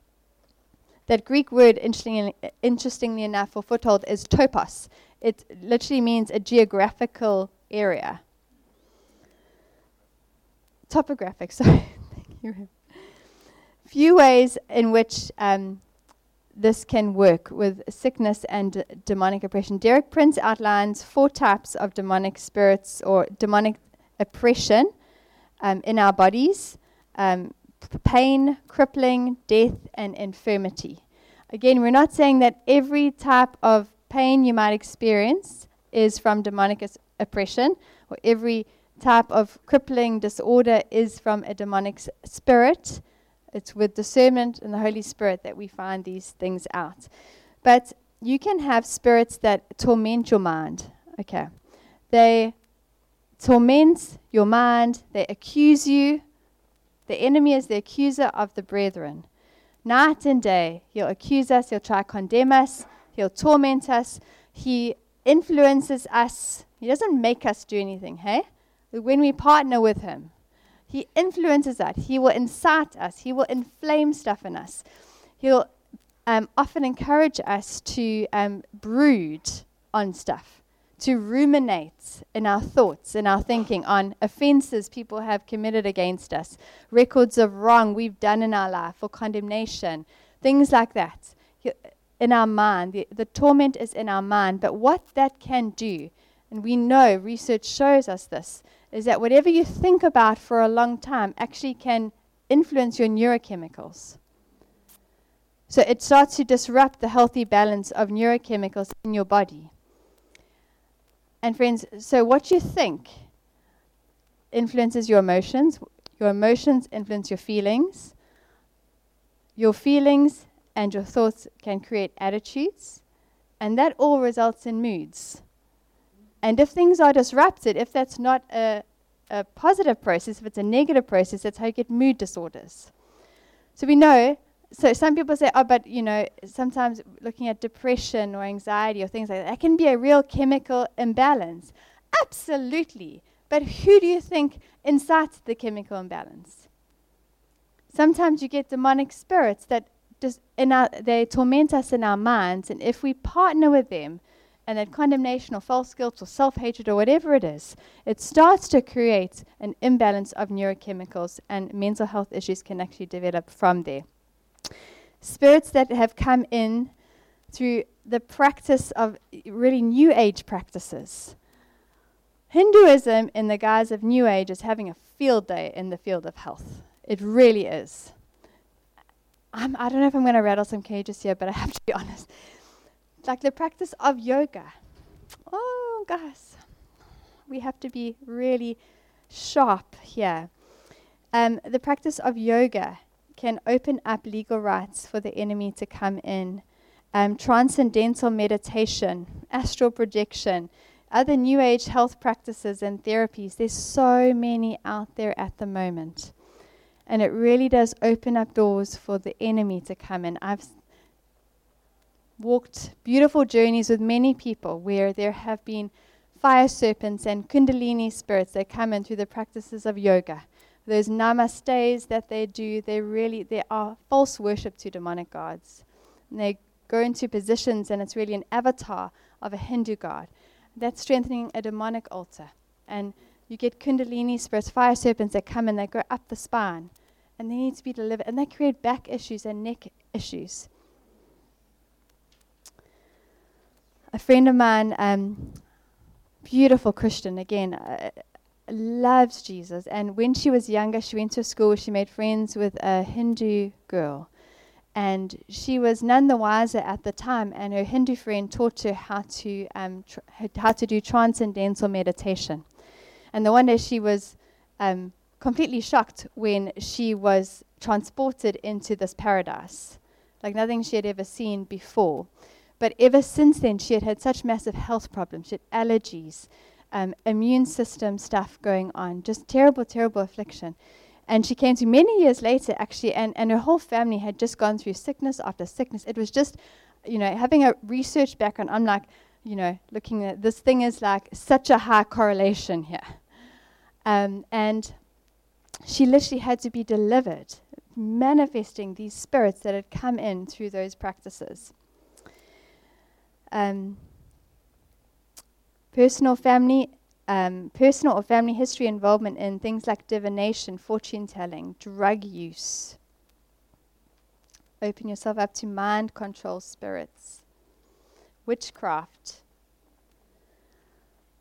That Greek word, interestingly, enough, for foothold is topos. It literally means a geographical area. Topographic, sorry. Thank you few ways in which um, this can work with sickness and d- demonic oppression. Derek Prince outlines four types of demonic spirits or demonic oppression um, in our bodies um, pain, crippling, death, and infirmity. Again, we're not saying that every type of pain you might experience is from demonic as- oppression, or every type of crippling disorder is from a demonic s- spirit. It's with discernment and the Holy Spirit that we find these things out. But you can have spirits that torment your mind. Okay. They torment your mind, they accuse you. The enemy is the accuser of the brethren. Night and day, he'll accuse us, he'll try to condemn us, he'll torment us, he influences us. He doesn't make us do anything, hey? When we partner with him, he influences us. He will incite us. He will inflame stuff in us. He'll um, often encourage us to um, brood on stuff, to ruminate in our thoughts, in our thinking on offenses people have committed against us, records of wrong we've done in our life, or condemnation, things like that. In our mind, the, the torment is in our mind, but what that can do, and we know research shows us this, is that whatever you think about for a long time actually can influence your neurochemicals. So it starts to disrupt the healthy balance of neurochemicals in your body. And friends, so what you think influences your emotions. Your emotions influence your feelings. Your feelings and your thoughts can create attitudes. And that all results in moods. And if things are disrupted, if that's not a, a positive process, if it's a negative process, that's how you get mood disorders. So we know so some people say, oh, but you know, sometimes looking at depression or anxiety or things like that, that can be a real chemical imbalance. Absolutely. But who do you think incites the chemical imbalance? Sometimes you get demonic spirits that just in our, they torment us in our minds, and if we partner with them, and that condemnation or false guilt or self hatred or whatever it is, it starts to create an imbalance of neurochemicals, and mental health issues can actually develop from there spirits that have come in through the practice of really New Age practices. Hinduism, in the guise of New Age, is having a field day in the field of health. It really is. I'm, I do not know if I'm going to rattle some cages here, but I have to be honest. Like the practice of yoga. Oh, guys, we have to be really sharp here. Um, the practice of yoga can open up legal rights for the enemy to come in. Um, transcendental meditation, astral projection, other New Age health practices and therapies. There's so many out there at the moment. And it really does open up doors for the enemy to come in. I've walked beautiful journeys with many people where there have been fire serpents and kundalini spirits that come in through the practices of yoga those namastes that they do, they really they are false worship to demonic gods. And they go into positions and it's really an avatar of a Hindu god. That's strengthening a demonic altar. And you get kundalini spirits, fire serpents that come and they go up the spine. And they need to be delivered. And they create back issues and neck issues. A friend of mine, um, beautiful Christian, again, uh, loves Jesus. And when she was younger, she went to school, she made friends with a Hindu girl. And she was none the wiser at the time, and her Hindu friend taught her how to, um, tr- how to do transcendental meditation. And the one day she was um, completely shocked when she was transported into this paradise, like nothing she had ever seen before. But ever since then, she had had such massive health problems. She had allergies um, immune system stuff going on, just terrible, terrible affliction. And she came to many years later, actually, and, and her whole family had just gone through sickness after sickness. It was just, you know, having a research background, I'm like, you know, looking at this thing is like such a high correlation here. Um, and she literally had to be delivered, manifesting these spirits that had come in through those practices. Um, personal family um, personal or family history involvement in things like divination, fortune telling, drug use. Open yourself up to mind control spirits, witchcraft,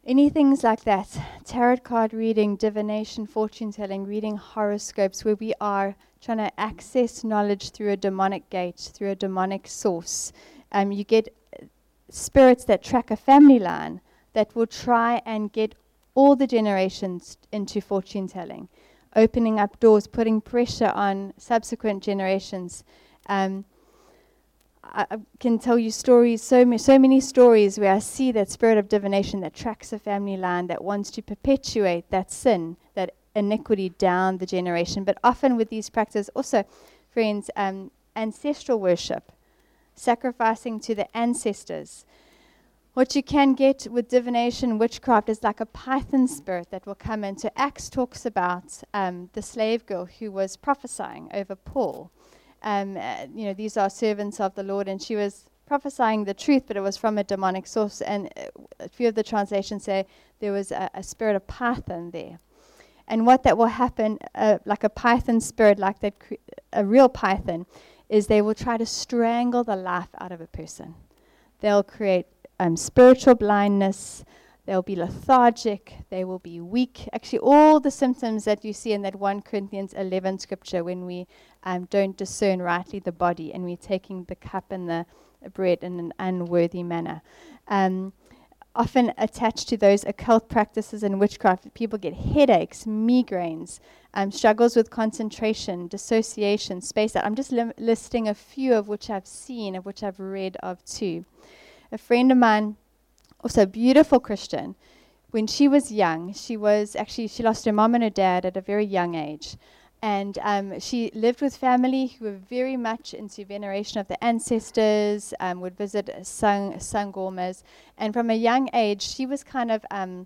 any things like that. Tarot card reading, divination, fortune telling, reading horoscopes, where we are trying to access knowledge through a demonic gate, through a demonic source. Um, you get spirits that track a family line that will try and get all the generations into fortune telling, opening up doors, putting pressure on subsequent generations. Um, I, can tell you stories, so, ma- so many stories where I see that spirit of divination that tracks a family line that wants to perpetuate that sin, that iniquity down the generation. But often with these practices, also, friends, um, ancestral worship, sacrificing to the ancestors. What you can get with divination, witchcraft, is like a python spirit that will come in. So Acts talks about um, the slave girl who was prophesying over Paul. Um, uh, you know, these are servants of the Lord, and she was prophesying the truth, but it was from a demonic source. And uh, a few of the translations say there was a, a spirit of python there. And what that will happen, uh, like a python spirit, like that, cre- a real python, is they will try to strangle the life out of a person. They'll create um, spiritual blindness. They'll be lethargic. They will be weak. Actually, all the symptoms that you see in that 1 Corinthians 11 scripture when we um, don't discern rightly the body and we're taking the cup and the bread in an unworthy manner. Um, often attached to those occult practices and witchcraft, people get headaches, migraines, um, struggles with concentration, dissociation, space out. I'm just lim- listing a few of which I've seen, of which I've read of too. A friend of mine, also a beautiful Christian, when she was young, she was actually, she lost her mom and her dad at a very young age. And um, she lived with family who were very much into veneration of the ancestors, um, would visit sang- sangomas. And from a young age, she was kind of um,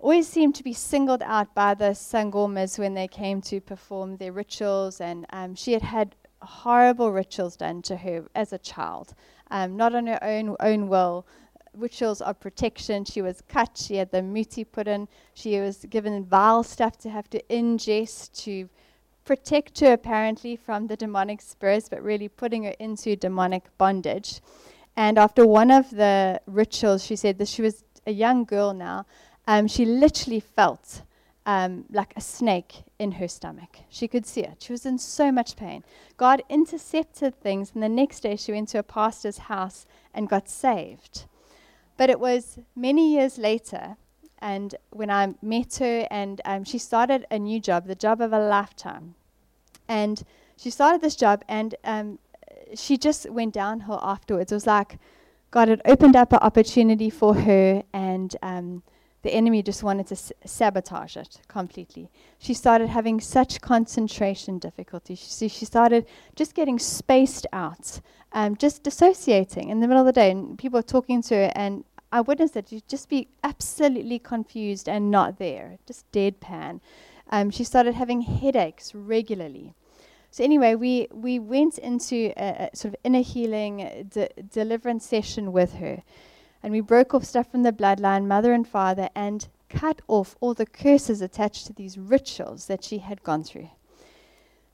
always seemed to be singled out by the sangomas when they came to perform their rituals. And um, she had had horrible rituals done to her as a child, um, not on her own, own will rituals of protection. She was cut. She had the muti put in. She was given vile stuff to have to ingest to protect her apparently from the demonic spirits, but really putting her into demonic bondage. And after one of the rituals, she said that she was a young girl now. Um, she literally felt um, like a snake in her stomach. She could see it. She was in so much pain. God intercepted things, and the next day she went to a pastor's house and got saved. But it was many years later, and when I met her, and um, she started a new job, the job of a lifetime. And she started this job, and um, she just went downhill afterwards. It was like God had opened up an opportunity for her, and um, the enemy just wanted to s- sabotage it completely. She started having such concentration difficulties. She, she started just getting spaced out, um, just dissociating in the middle of the day. And people are talking to her, and I witnessed it. She'd just be absolutely confused and not there, just deadpan. Um, she started having headaches regularly. So anyway, we, we went into a, a sort of inner healing de- deliverance session with her. And we broke off stuff from the bloodline, mother and father, and cut off all the curses attached to these rituals that she had gone through.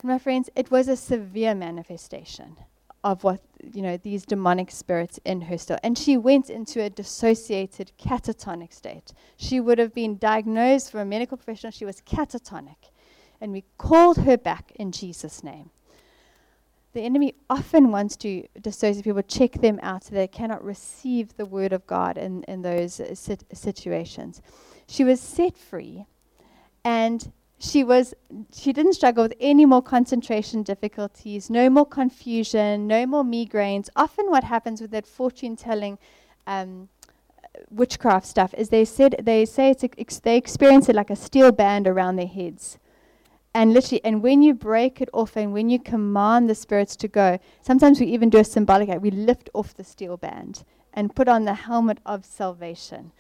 And my friends, it was a severe manifestation of what, you know, these demonic spirits in her still. And she went into a dissociated catatonic state. She would have been diagnosed from a medical professional, she was catatonic. And we called her back in Jesus' name. The enemy often wants to dissociate people, check them out so they cannot receive the word of God in, in those uh, sit- situations. She was set free and she was she didn't struggle with any more concentration difficulties, no more confusion, no more migraines. Often what happens with that fortune telling um, witchcraft stuff is they said they say it's ex- they experience it like a steel band around their heads and literally and when you break it off and when you command the spirits to go sometimes we even do a symbolic act. We lift off the steel band and put on the helmet of salvation.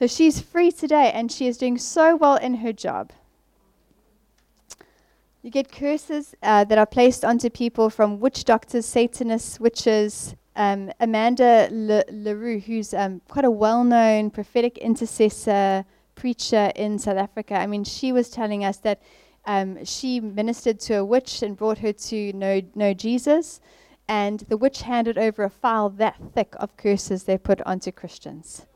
So she's free today and she is doing so well in her job. You get curses uh, that are placed onto people from witch doctors satanists witches. Um, amanda Le- leroux who's um, quite a well-known prophetic intercessor preacher in South Africa. I mean, she was telling us that um, she ministered to a witch and brought her to know, know Jesus, and the witch handed over a file that thick of curses they put onto Christians.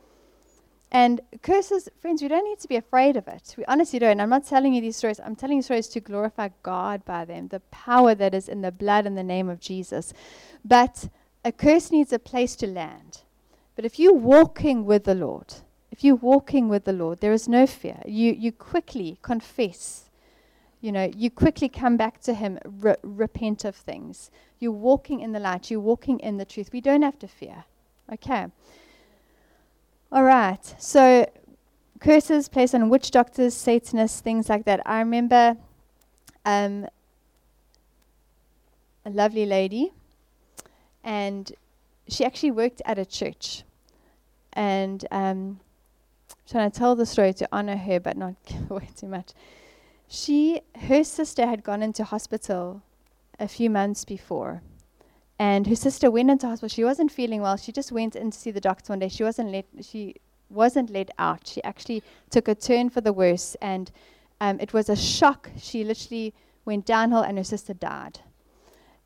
And curses, friends, we don't need to be afraid of it. We honestly don't. I'm not telling you these stories. I'm telling you stories to glorify God by them, the power that is in the blood and the name of Jesus. But a curse needs a place to land. But if you're walking with the Lord, if you're walking with the Lord, there is no fear. You, you quickly confess. You know, you quickly come back to Him, re- repent of things. You're walking in the light. You're walking in the truth. We don't have to fear. Okay. All right. So, curses placed on witch doctors, Satanists, things like that. I remember um, a lovely lady, and she actually worked at a church. And um, trying to tell the story to honor her but not give away too much. She, her sister had gone into hospital a few months before, and her sister went into hospital. She wasn't feeling well. She just went in to see the doctor one day. She wasn't let she wasn't let out. She actually took a turn for the worse, and um, it was a shock. She literally went downhill, and her sister died.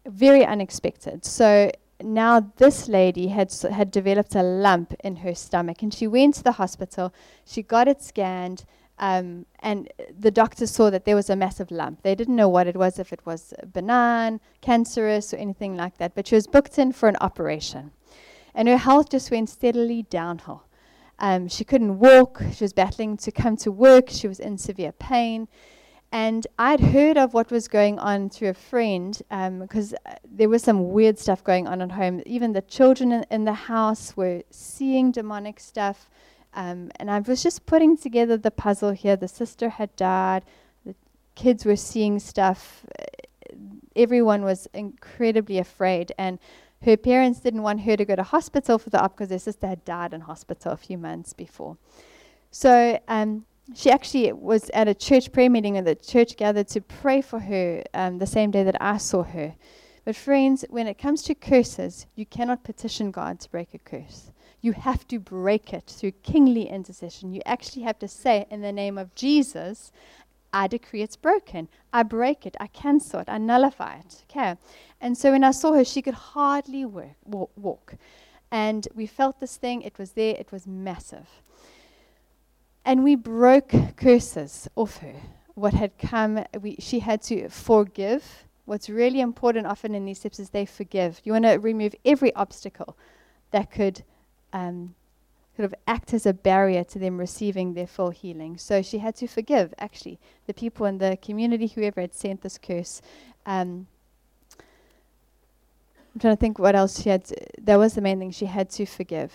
Very unexpected. So now this lady had had developed a lump in her stomach, and she went to the hospital. She got it scanned. Um, and the doctors saw that there was a massive lump. They didn't know what it was, if it was benign, cancerous, or anything like that. But she was booked in for an operation. And her health just went steadily downhill. Um, she couldn't walk. She was battling to come to work. She was in severe pain. And I'd heard of what was going on through a friend because um, uh, there was some weird stuff going on at home. Even the children in, in the house were seeing demonic stuff. Um, and I was just putting together the puzzle here. The sister had died, the kids were seeing stuff. Everyone was incredibly afraid. And her parents didn't want her to go to hospital for the op because her sister had died in hospital a few months before. So um, she actually was at a church prayer meeting, and the church gathered to pray for her um, the same day that I saw her. But, friends, when it comes to curses, you cannot petition God to break a curse you have to break it through kingly intercession. You actually have to say, in the name of Jesus, I decree it's broken. I break it. I cancel it. I nullify it. Okay. And so when I saw her, she could hardly work, walk. And we felt this thing. It was there. It was massive. And we broke curses off her. What had come, we, she had to forgive. What's really important often in these steps is they forgive. You want to remove every obstacle that could um, sort of act as a barrier to them receiving their full healing. So she had to forgive, actually, the people in the community, whoever had sent this curse. Um, I'm trying to think what else she had. To, that was the main thing she had to forgive.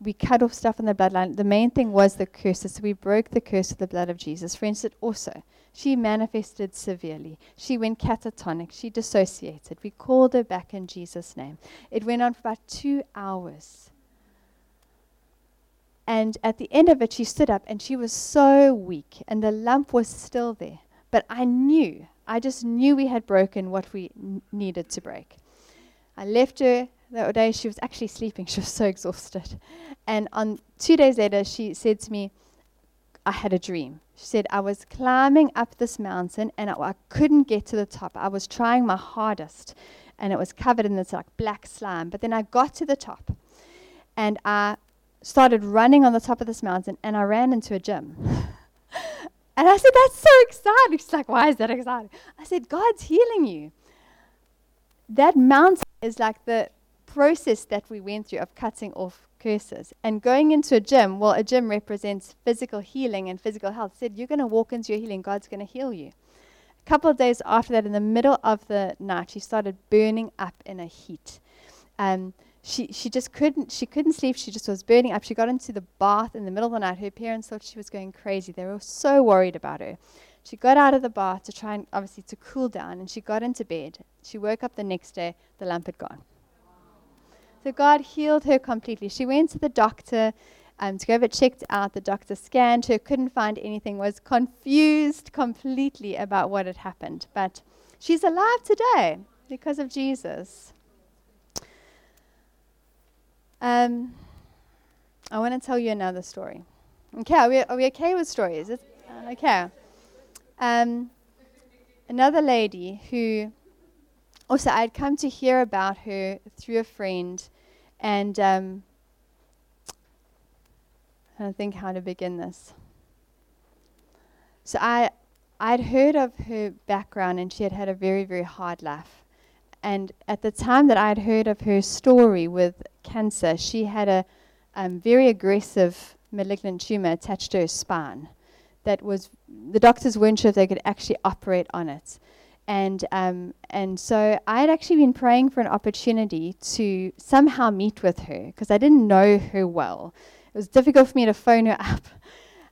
We cut off stuff in the bloodline. The main thing was the curses. So we broke the curse of the blood of Jesus. For instance, also, she manifested severely. She went catatonic. She dissociated. We called her back in Jesus' name. It went on for about two hours. And at the end of it, she stood up and she was so weak, and the lump was still there. But I knew, I just knew we had broken what we n- needed to break. I left her that day. She was actually sleeping. She was so exhausted. And on two days later, she said to me, I had a dream. She said, I was climbing up this mountain and I, I couldn't get to the top. I was trying my hardest and it was covered in this like black slime. But then I got to the top and I started running on the top of this mountain and I ran into a gym. and I said, That's so exciting. She's like, Why is that exciting? I said, God's healing you. That mountain is like the process that we went through of cutting off curses. And going into a gym, well, a gym represents physical healing and physical health. said, You're going to walk into your healing, God's going to heal you. A couple of days after that, in the middle of the night, she started burning up in a heat. Um, she, she just couldn't she couldn't sleep she just was burning up she got into the bath in the middle of the night her parents thought she was going crazy they were so worried about her she got out of the bath to try and obviously to cool down and she got into bed she woke up the next day the lamp had gone so god healed her completely she went to the doctor um, to go get checked out the doctor scanned her couldn't find anything was confused completely about what had happened but she's alive today because of jesus um, I want to tell you another story. Okay, are we, are we okay with stories? Uh, okay. Um, another lady who, also, I'd come to hear about her through a friend, and um, I think how to begin this. So I, I'd heard of her background, and she had had a very, very hard life. And at the time that I'd heard of her story with cancer, she had a um, very aggressive malignant tumor attached to her spine. That was the doctors weren't sure if they could actually operate on it, and um, and so I had actually been praying for an opportunity to somehow meet with her because I didn't know her well. It was difficult for me to phone her up.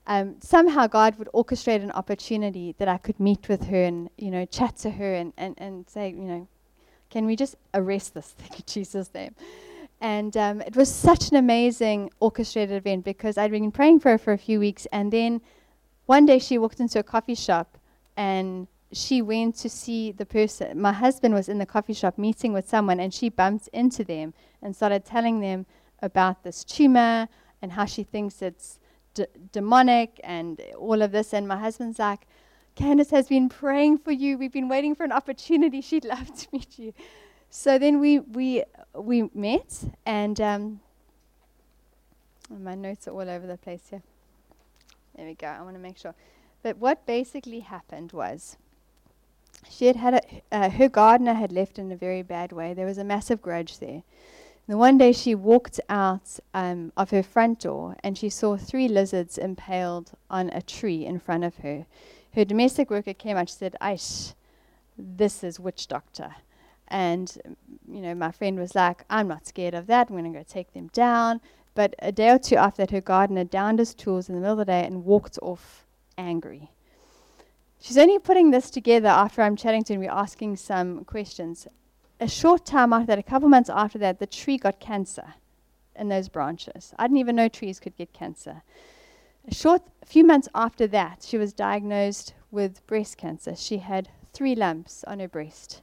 Um, somehow God would orchestrate an opportunity that I could meet with her and you know chat to her and, and, and say you know can we just arrest this thing in Jesus' name? And um, it was such an amazing orchestrated event because I'd been praying for her for a few weeks. And then one day she walked into a coffee shop and she went to see the person. My husband was in the coffee shop meeting with someone, and she bumped into them and started telling them about this tumor and how she thinks it's d- demonic and all of this. And my husband's like, Candace has been praying for you. We've been waiting for an opportunity. She'd love to meet you. So then we we we met, and um, my notes are all over the place here. There we go. I want to make sure. But what basically happened was she had had a, uh, her gardener had left in a very bad way. There was a massive grudge there. And one day she walked out um, of her front door and she saw three lizards impaled on a tree in front of her. Her domestic worker came out. She said, "Aish, this is witch doctor." And you know, my friend was like, "I'm not scared of that. I'm going to go take them down." But a day or two after that, her gardener downed his tools in the middle of the day and walked off angry. She's only putting this together after I'm chatting to her and we're asking some questions. A short time after that, a couple months after that, the tree got cancer in those branches. I didn't even know trees could get cancer. A short few months after that, she was diagnosed with breast cancer. She had three lumps on her breast.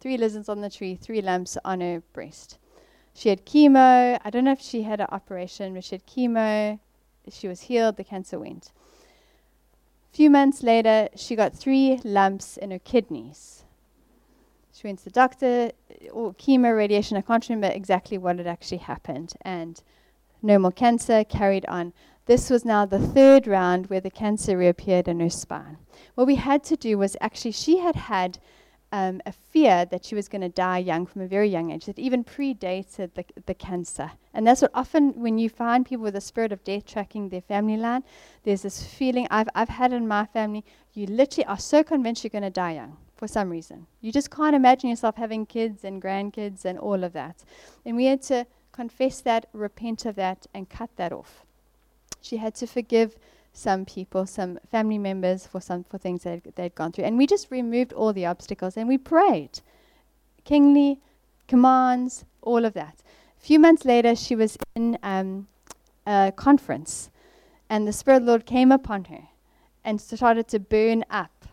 Three lizards on the tree, three lumps on her breast. She had chemo. I don't know if she had an operation, but she had chemo. She was healed. The cancer went. Few months later, she got three lumps in her kidneys. She went to the doctor, uh, or chemo, radiation. I can't remember exactly what had actually happened. And no more cancer, carried on. This was now the third round where the cancer reappeared in her spine. What we had to do was actually, she had had um, a fear that she was going to die young from a very young age that even predated the, the cancer. And that's what often, when you find people with a spirit of death tracking their family line, there's this feeling I've, I've had in my family, you literally are so convinced you're going to die young for some reason. You just can't imagine yourself having kids and grandkids and all of that. And we had to confess that, repent of that, and cut that off. She had to forgive some people, some family members for some for things that they'd gone through. And we just removed all the obstacles and we prayed. Kingly commands, all of that. A few months later, she was in um, a conference, and the Spirit of the Lord came upon her and started to burn up.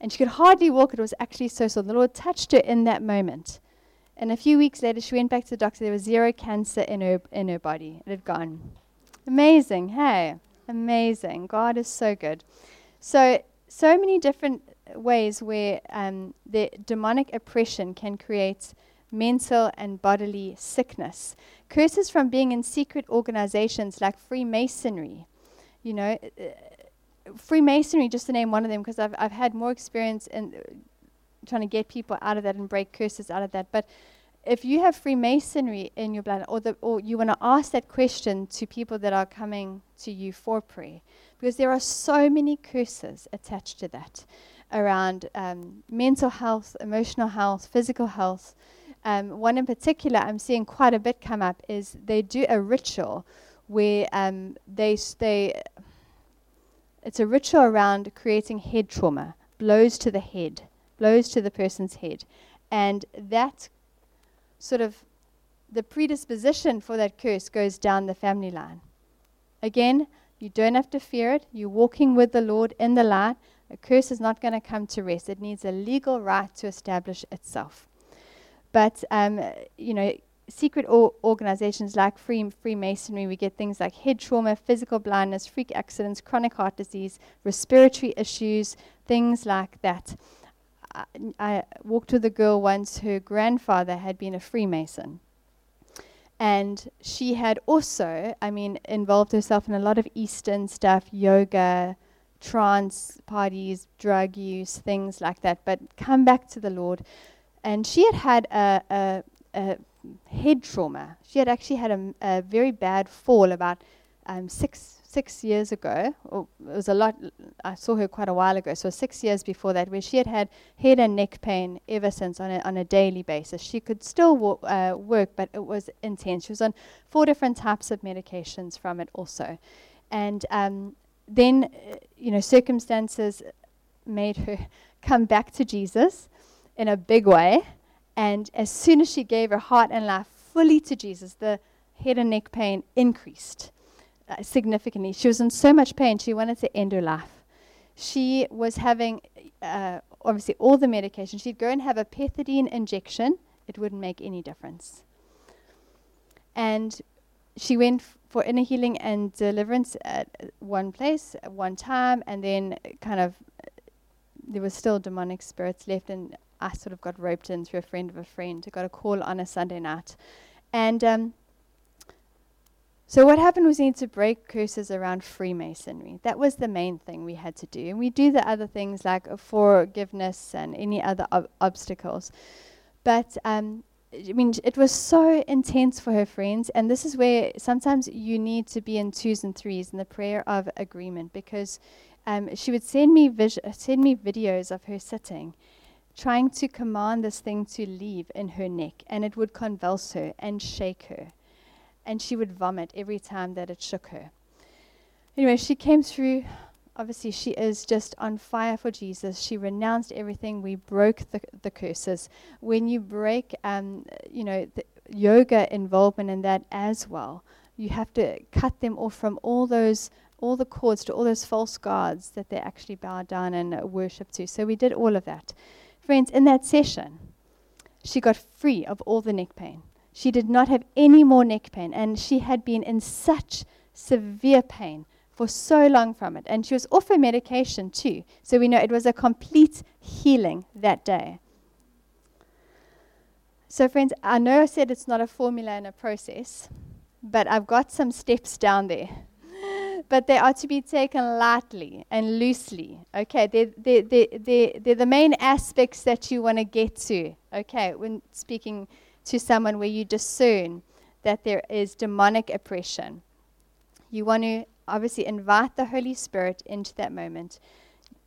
And she could hardly walk. It was actually so sore. The Lord touched her in that moment. And a few weeks later, she went back to the doctor. There was zero cancer in her in her body. It had gone. Amazing, hey. Amazing. God is so good. So, so many different ways where um, the demonic oppression can create mental and bodily sickness. Curses from being in secret organizations like Freemasonry. You know, uh, Freemasonry, just to name one of them, because I've, I've had more experience in trying to get people out of that and break curses out of that. But if you have Freemasonry in your blood, or, the, or you want to ask that question to people that are coming to you for prayer, because there are so many curses attached to that around um, mental health, emotional health, physical health. Um, one in particular I'm seeing quite a bit come up is they do a ritual where um, they, they it's a ritual around creating head trauma, blows to the head, blows to the person's head. And that sort of the predisposition for that curse goes down the family line. Again, you don't have to fear it. You're walking with the Lord in the light. A curse is not going to come to rest. It needs a legal right to establish itself. But, um, you know, secret or organizations like Free Freemasonry, we get things like head trauma, physical blindness, freak accidents, chronic heart disease, respiratory issues, things like that. I, walked with a girl once, her grandfather had been a Freemason. And she had also, I mean, involved herself in a lot of Eastern stuff, yoga, trance parties, drug use, things like that, but come back to the Lord. And she had had a, a, a head trauma. She had actually had a, a very bad fall about um, six six years ago, or it was a lot, I saw her quite a while ago, so six years before that, where she had had head and neck pain ever since on a, on a daily basis. She could still wo- uh, work, but it was intense. She was on four different types of medications from it also. And um, then, uh, you know, circumstances made her come back to Jesus in a big way. And as soon as she gave her heart and life fully to Jesus, the head and neck pain increased uh, significantly. She was in so much pain, she wanted to end her life. She was having, uh, obviously all the medication. She'd go and have a pethidine injection. It wouldn't make any difference. And she went f- for inner healing and deliverance at one place at one time, and then kind of there was still demonic spirits left, and I sort of got roped in through a friend of a friend. I got a call on a Sunday night, and um, so what happened was we need to break curses around Freemasonry. That was the main thing we had to do, and we do the other things like forgiveness and any other ob- obstacles. But um, I mean, it was so intense for her friends, and this is where sometimes you need to be in twos and threes in the prayer of agreement because um, she would send me vis- send me videos of her sitting, trying to command this thing to leave in her neck, and it would convulse her and shake her, and she would vomit every time that it shook her. Anyway, she came through. Obviously, she is just on fire for Jesus. She renounced everything. We broke the, the curses. When you break, um, you know, yoga involvement in that as well, you have to cut them off from all those all the cords to all those false gods that they actually bow down and uh, worship to. So we did all of that. Friends, in that session, she got free of all the neck pain. She did not have any more neck pain, and she had been in such severe pain for so long from it. And she was off her medication too. So we know it was a complete healing that day. So, friends, I know I said it's not a formula and a process, but I've got some steps down there but they are to be taken lightly and loosely. Okay, they're, they're, they're, they're, the main aspects that you want to get to. Okay, when speaking to someone where you discern that there is demonic oppression, you want to obviously invite the Holy Spirit into that moment.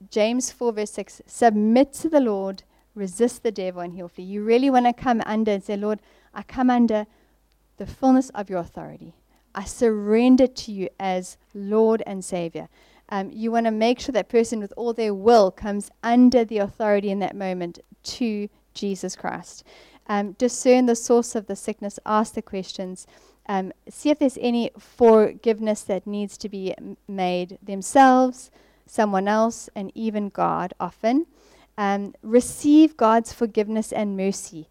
James 4, verse 6 submit to the Lord, resist the devil, and he'll flee. You really want to come under and say, Lord, I come under the fullness of your authority. I surrender to you as Lord and Savior. Um, you want to make sure that person with all their will comes under the authority in that moment to Jesus Christ. Um, discern the source of the sickness, ask the questions, um, see if there's any forgiveness that needs to be m- made themselves, someone else, and even God often. Um, receive God's forgiveness and mercy.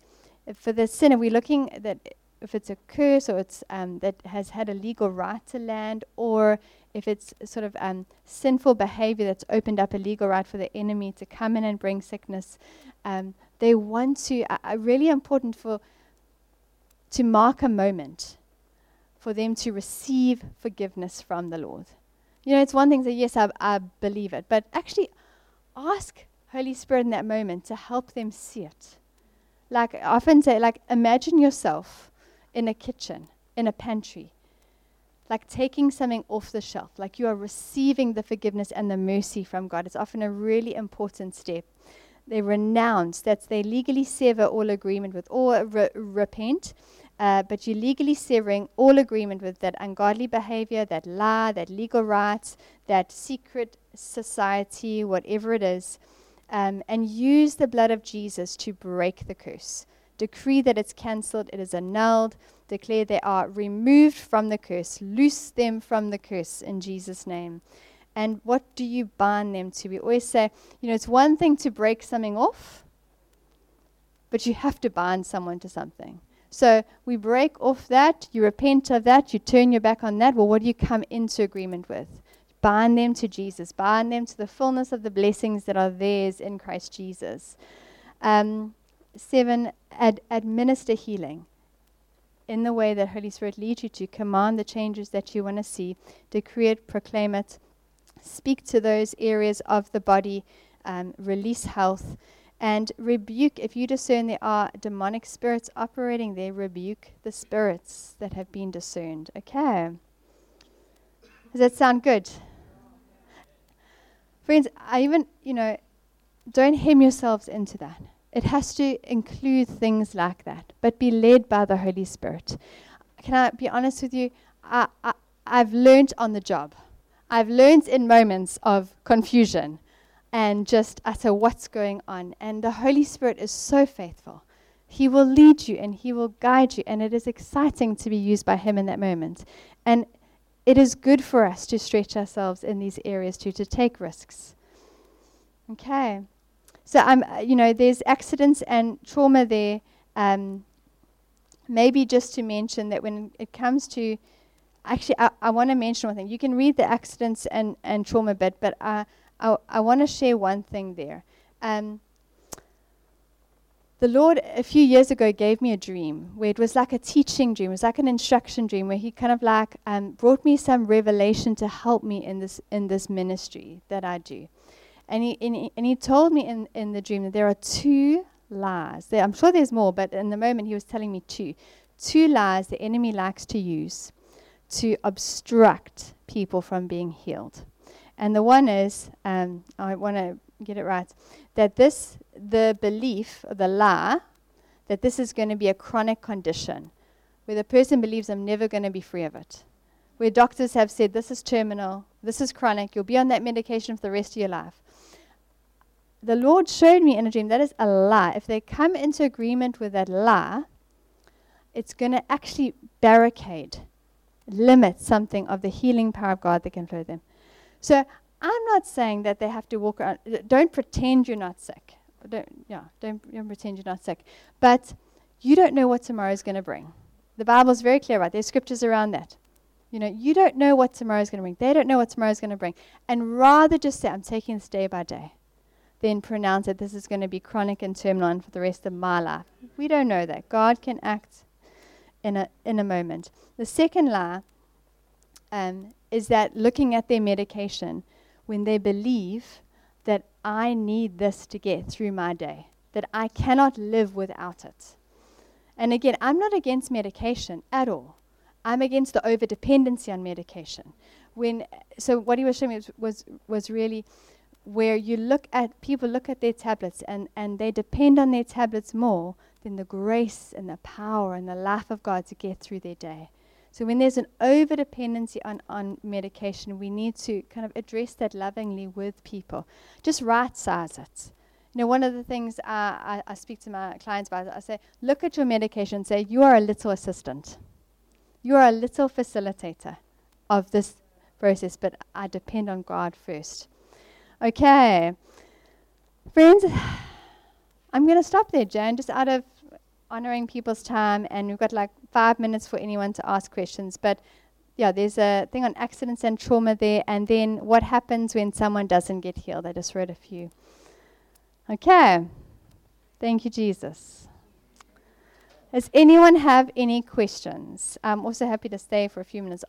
For the sinner, we're looking that if it's a curse or it's um, that has had a legal right to land, or if it's sort of um, sinful behavior that's opened up a legal right for the enemy to come in and bring sickness, um, they want to. Uh, really important for to mark a moment for them to receive forgiveness from the Lord. You know, it's one thing to say, yes, I, I believe it, but actually ask Holy Spirit in that moment to help them see it. Like I often say, like imagine yourself in a kitchen, in a pantry. Like taking something off the shelf, like you are receiving the forgiveness and the mercy from God. It's often a really important step. They renounce, that's they legally sever all agreement with, or re- repent, uh, but you're legally severing all agreement with that ungodly behavior, that lie, that legal rights, that secret society, whatever it is, um, and use the blood of Jesus to break the curse decree that it's cancelled, it is annulled, declare they are removed from the curse, loose them from the curse in Jesus' name. And what do you bind them to? We always say, you know, it's one thing to break something off, but you have to bind someone to something. So we break off that, you repent of that, you turn your back on that. Well, what do you come into agreement with? Bind them to Jesus, bind them to the fullness of the blessings that are theirs in Christ Jesus. Um, seven, ad- administer healing in the way that Holy Spirit leads you to. Command the changes that you want to see. Decree it, proclaim it. Speak to those areas of the body. Um, release health. And rebuke, if you discern there are demonic spirits operating there, rebuke the spirits that have been discerned. Okay. Does that sound good? Friends, I even, you know, don't hem yourselves into that. It has to include things like that, but be led by the Holy Spirit. Can I be honest with you? I, I, I've learned on the job. I've learned in moments of confusion and just utter what's going on. And the Holy Spirit is so faithful. He will lead you and He will guide you, and it is exciting to be used by Him in that moment. And it is good for us to stretch ourselves in these areas too, to take risks. Okay. so I'm, uh, you know, there's accidents and trauma there. Um, maybe just to mention that when it comes to, actually, I, I want to mention one thing. You can read the accidents and, and trauma bit, but I, I, I want to share one thing there. Um, the Lord a few years ago gave me a dream where it was like a teaching dream, it was like an instruction dream where He kind of like um, brought me some revelation to help me in this in this ministry that I do. And he, and he, and he told me in, in the dream that there are two lies. There, I'm sure there's more, but in the moment he was telling me two. Two lies the enemy likes to use to obstruct people from being healed. And the one is, um, I want to get it right, that this, the belief, the lie, that this is going to be a chronic condition, where the person believes I'm never going to be free of it. Where doctors have said, this is terminal, this is chronic, you'll be on that medication for the rest of your life the Lord showed me in a dream that is a lie. If they come into agreement with that lie, it's going to actually barricade, limit something of the healing power of God that can flow them. So I'm not saying that they have to walk around. Don't pretend you're not sick. Don't, yeah, don't, don't pretend you're not sick. But you don't know what tomorrow is going to bring. The Bible is very clear about. There's scriptures around that. You know, you don't know what tomorrow is going to bring. They don't know what tomorrow is going to bring. And rather just say, I'm taking this day by day then pronounce that this is going to be chronic and terminal for the rest of my life. We don't know that. God can act in a, in a moment. The second lie um, is that looking at their medication, when they believe that I need this to get through my day, that I cannot live without it. And again, I'm not against medication at all. I'm against the over dependency on medication. When so what he was showing me was was, was really where you look at people look at their tablets and, and they depend on their tablets more than the grace and the power and the life of God to get through their day. So when there's an over dependency on, on medication, we need to kind of address that lovingly with people. Just right size it. You know, one of the things I, I, I speak to my clients about, I say, look at your medication and say, you are a little assistant. You are a little facilitator of this process, but I depend on God first. Okay. Friends, I'm going to stop there, Jan, just out of honoring people's time, and we've got like five minutes for anyone to ask questions. But yeah, there's a thing on accidents and trauma there, and then what happens when someone doesn't get healed. I just read a few. Okay. Thank you, Jesus. Does anyone have any questions? I'm also happy to stay for a few minutes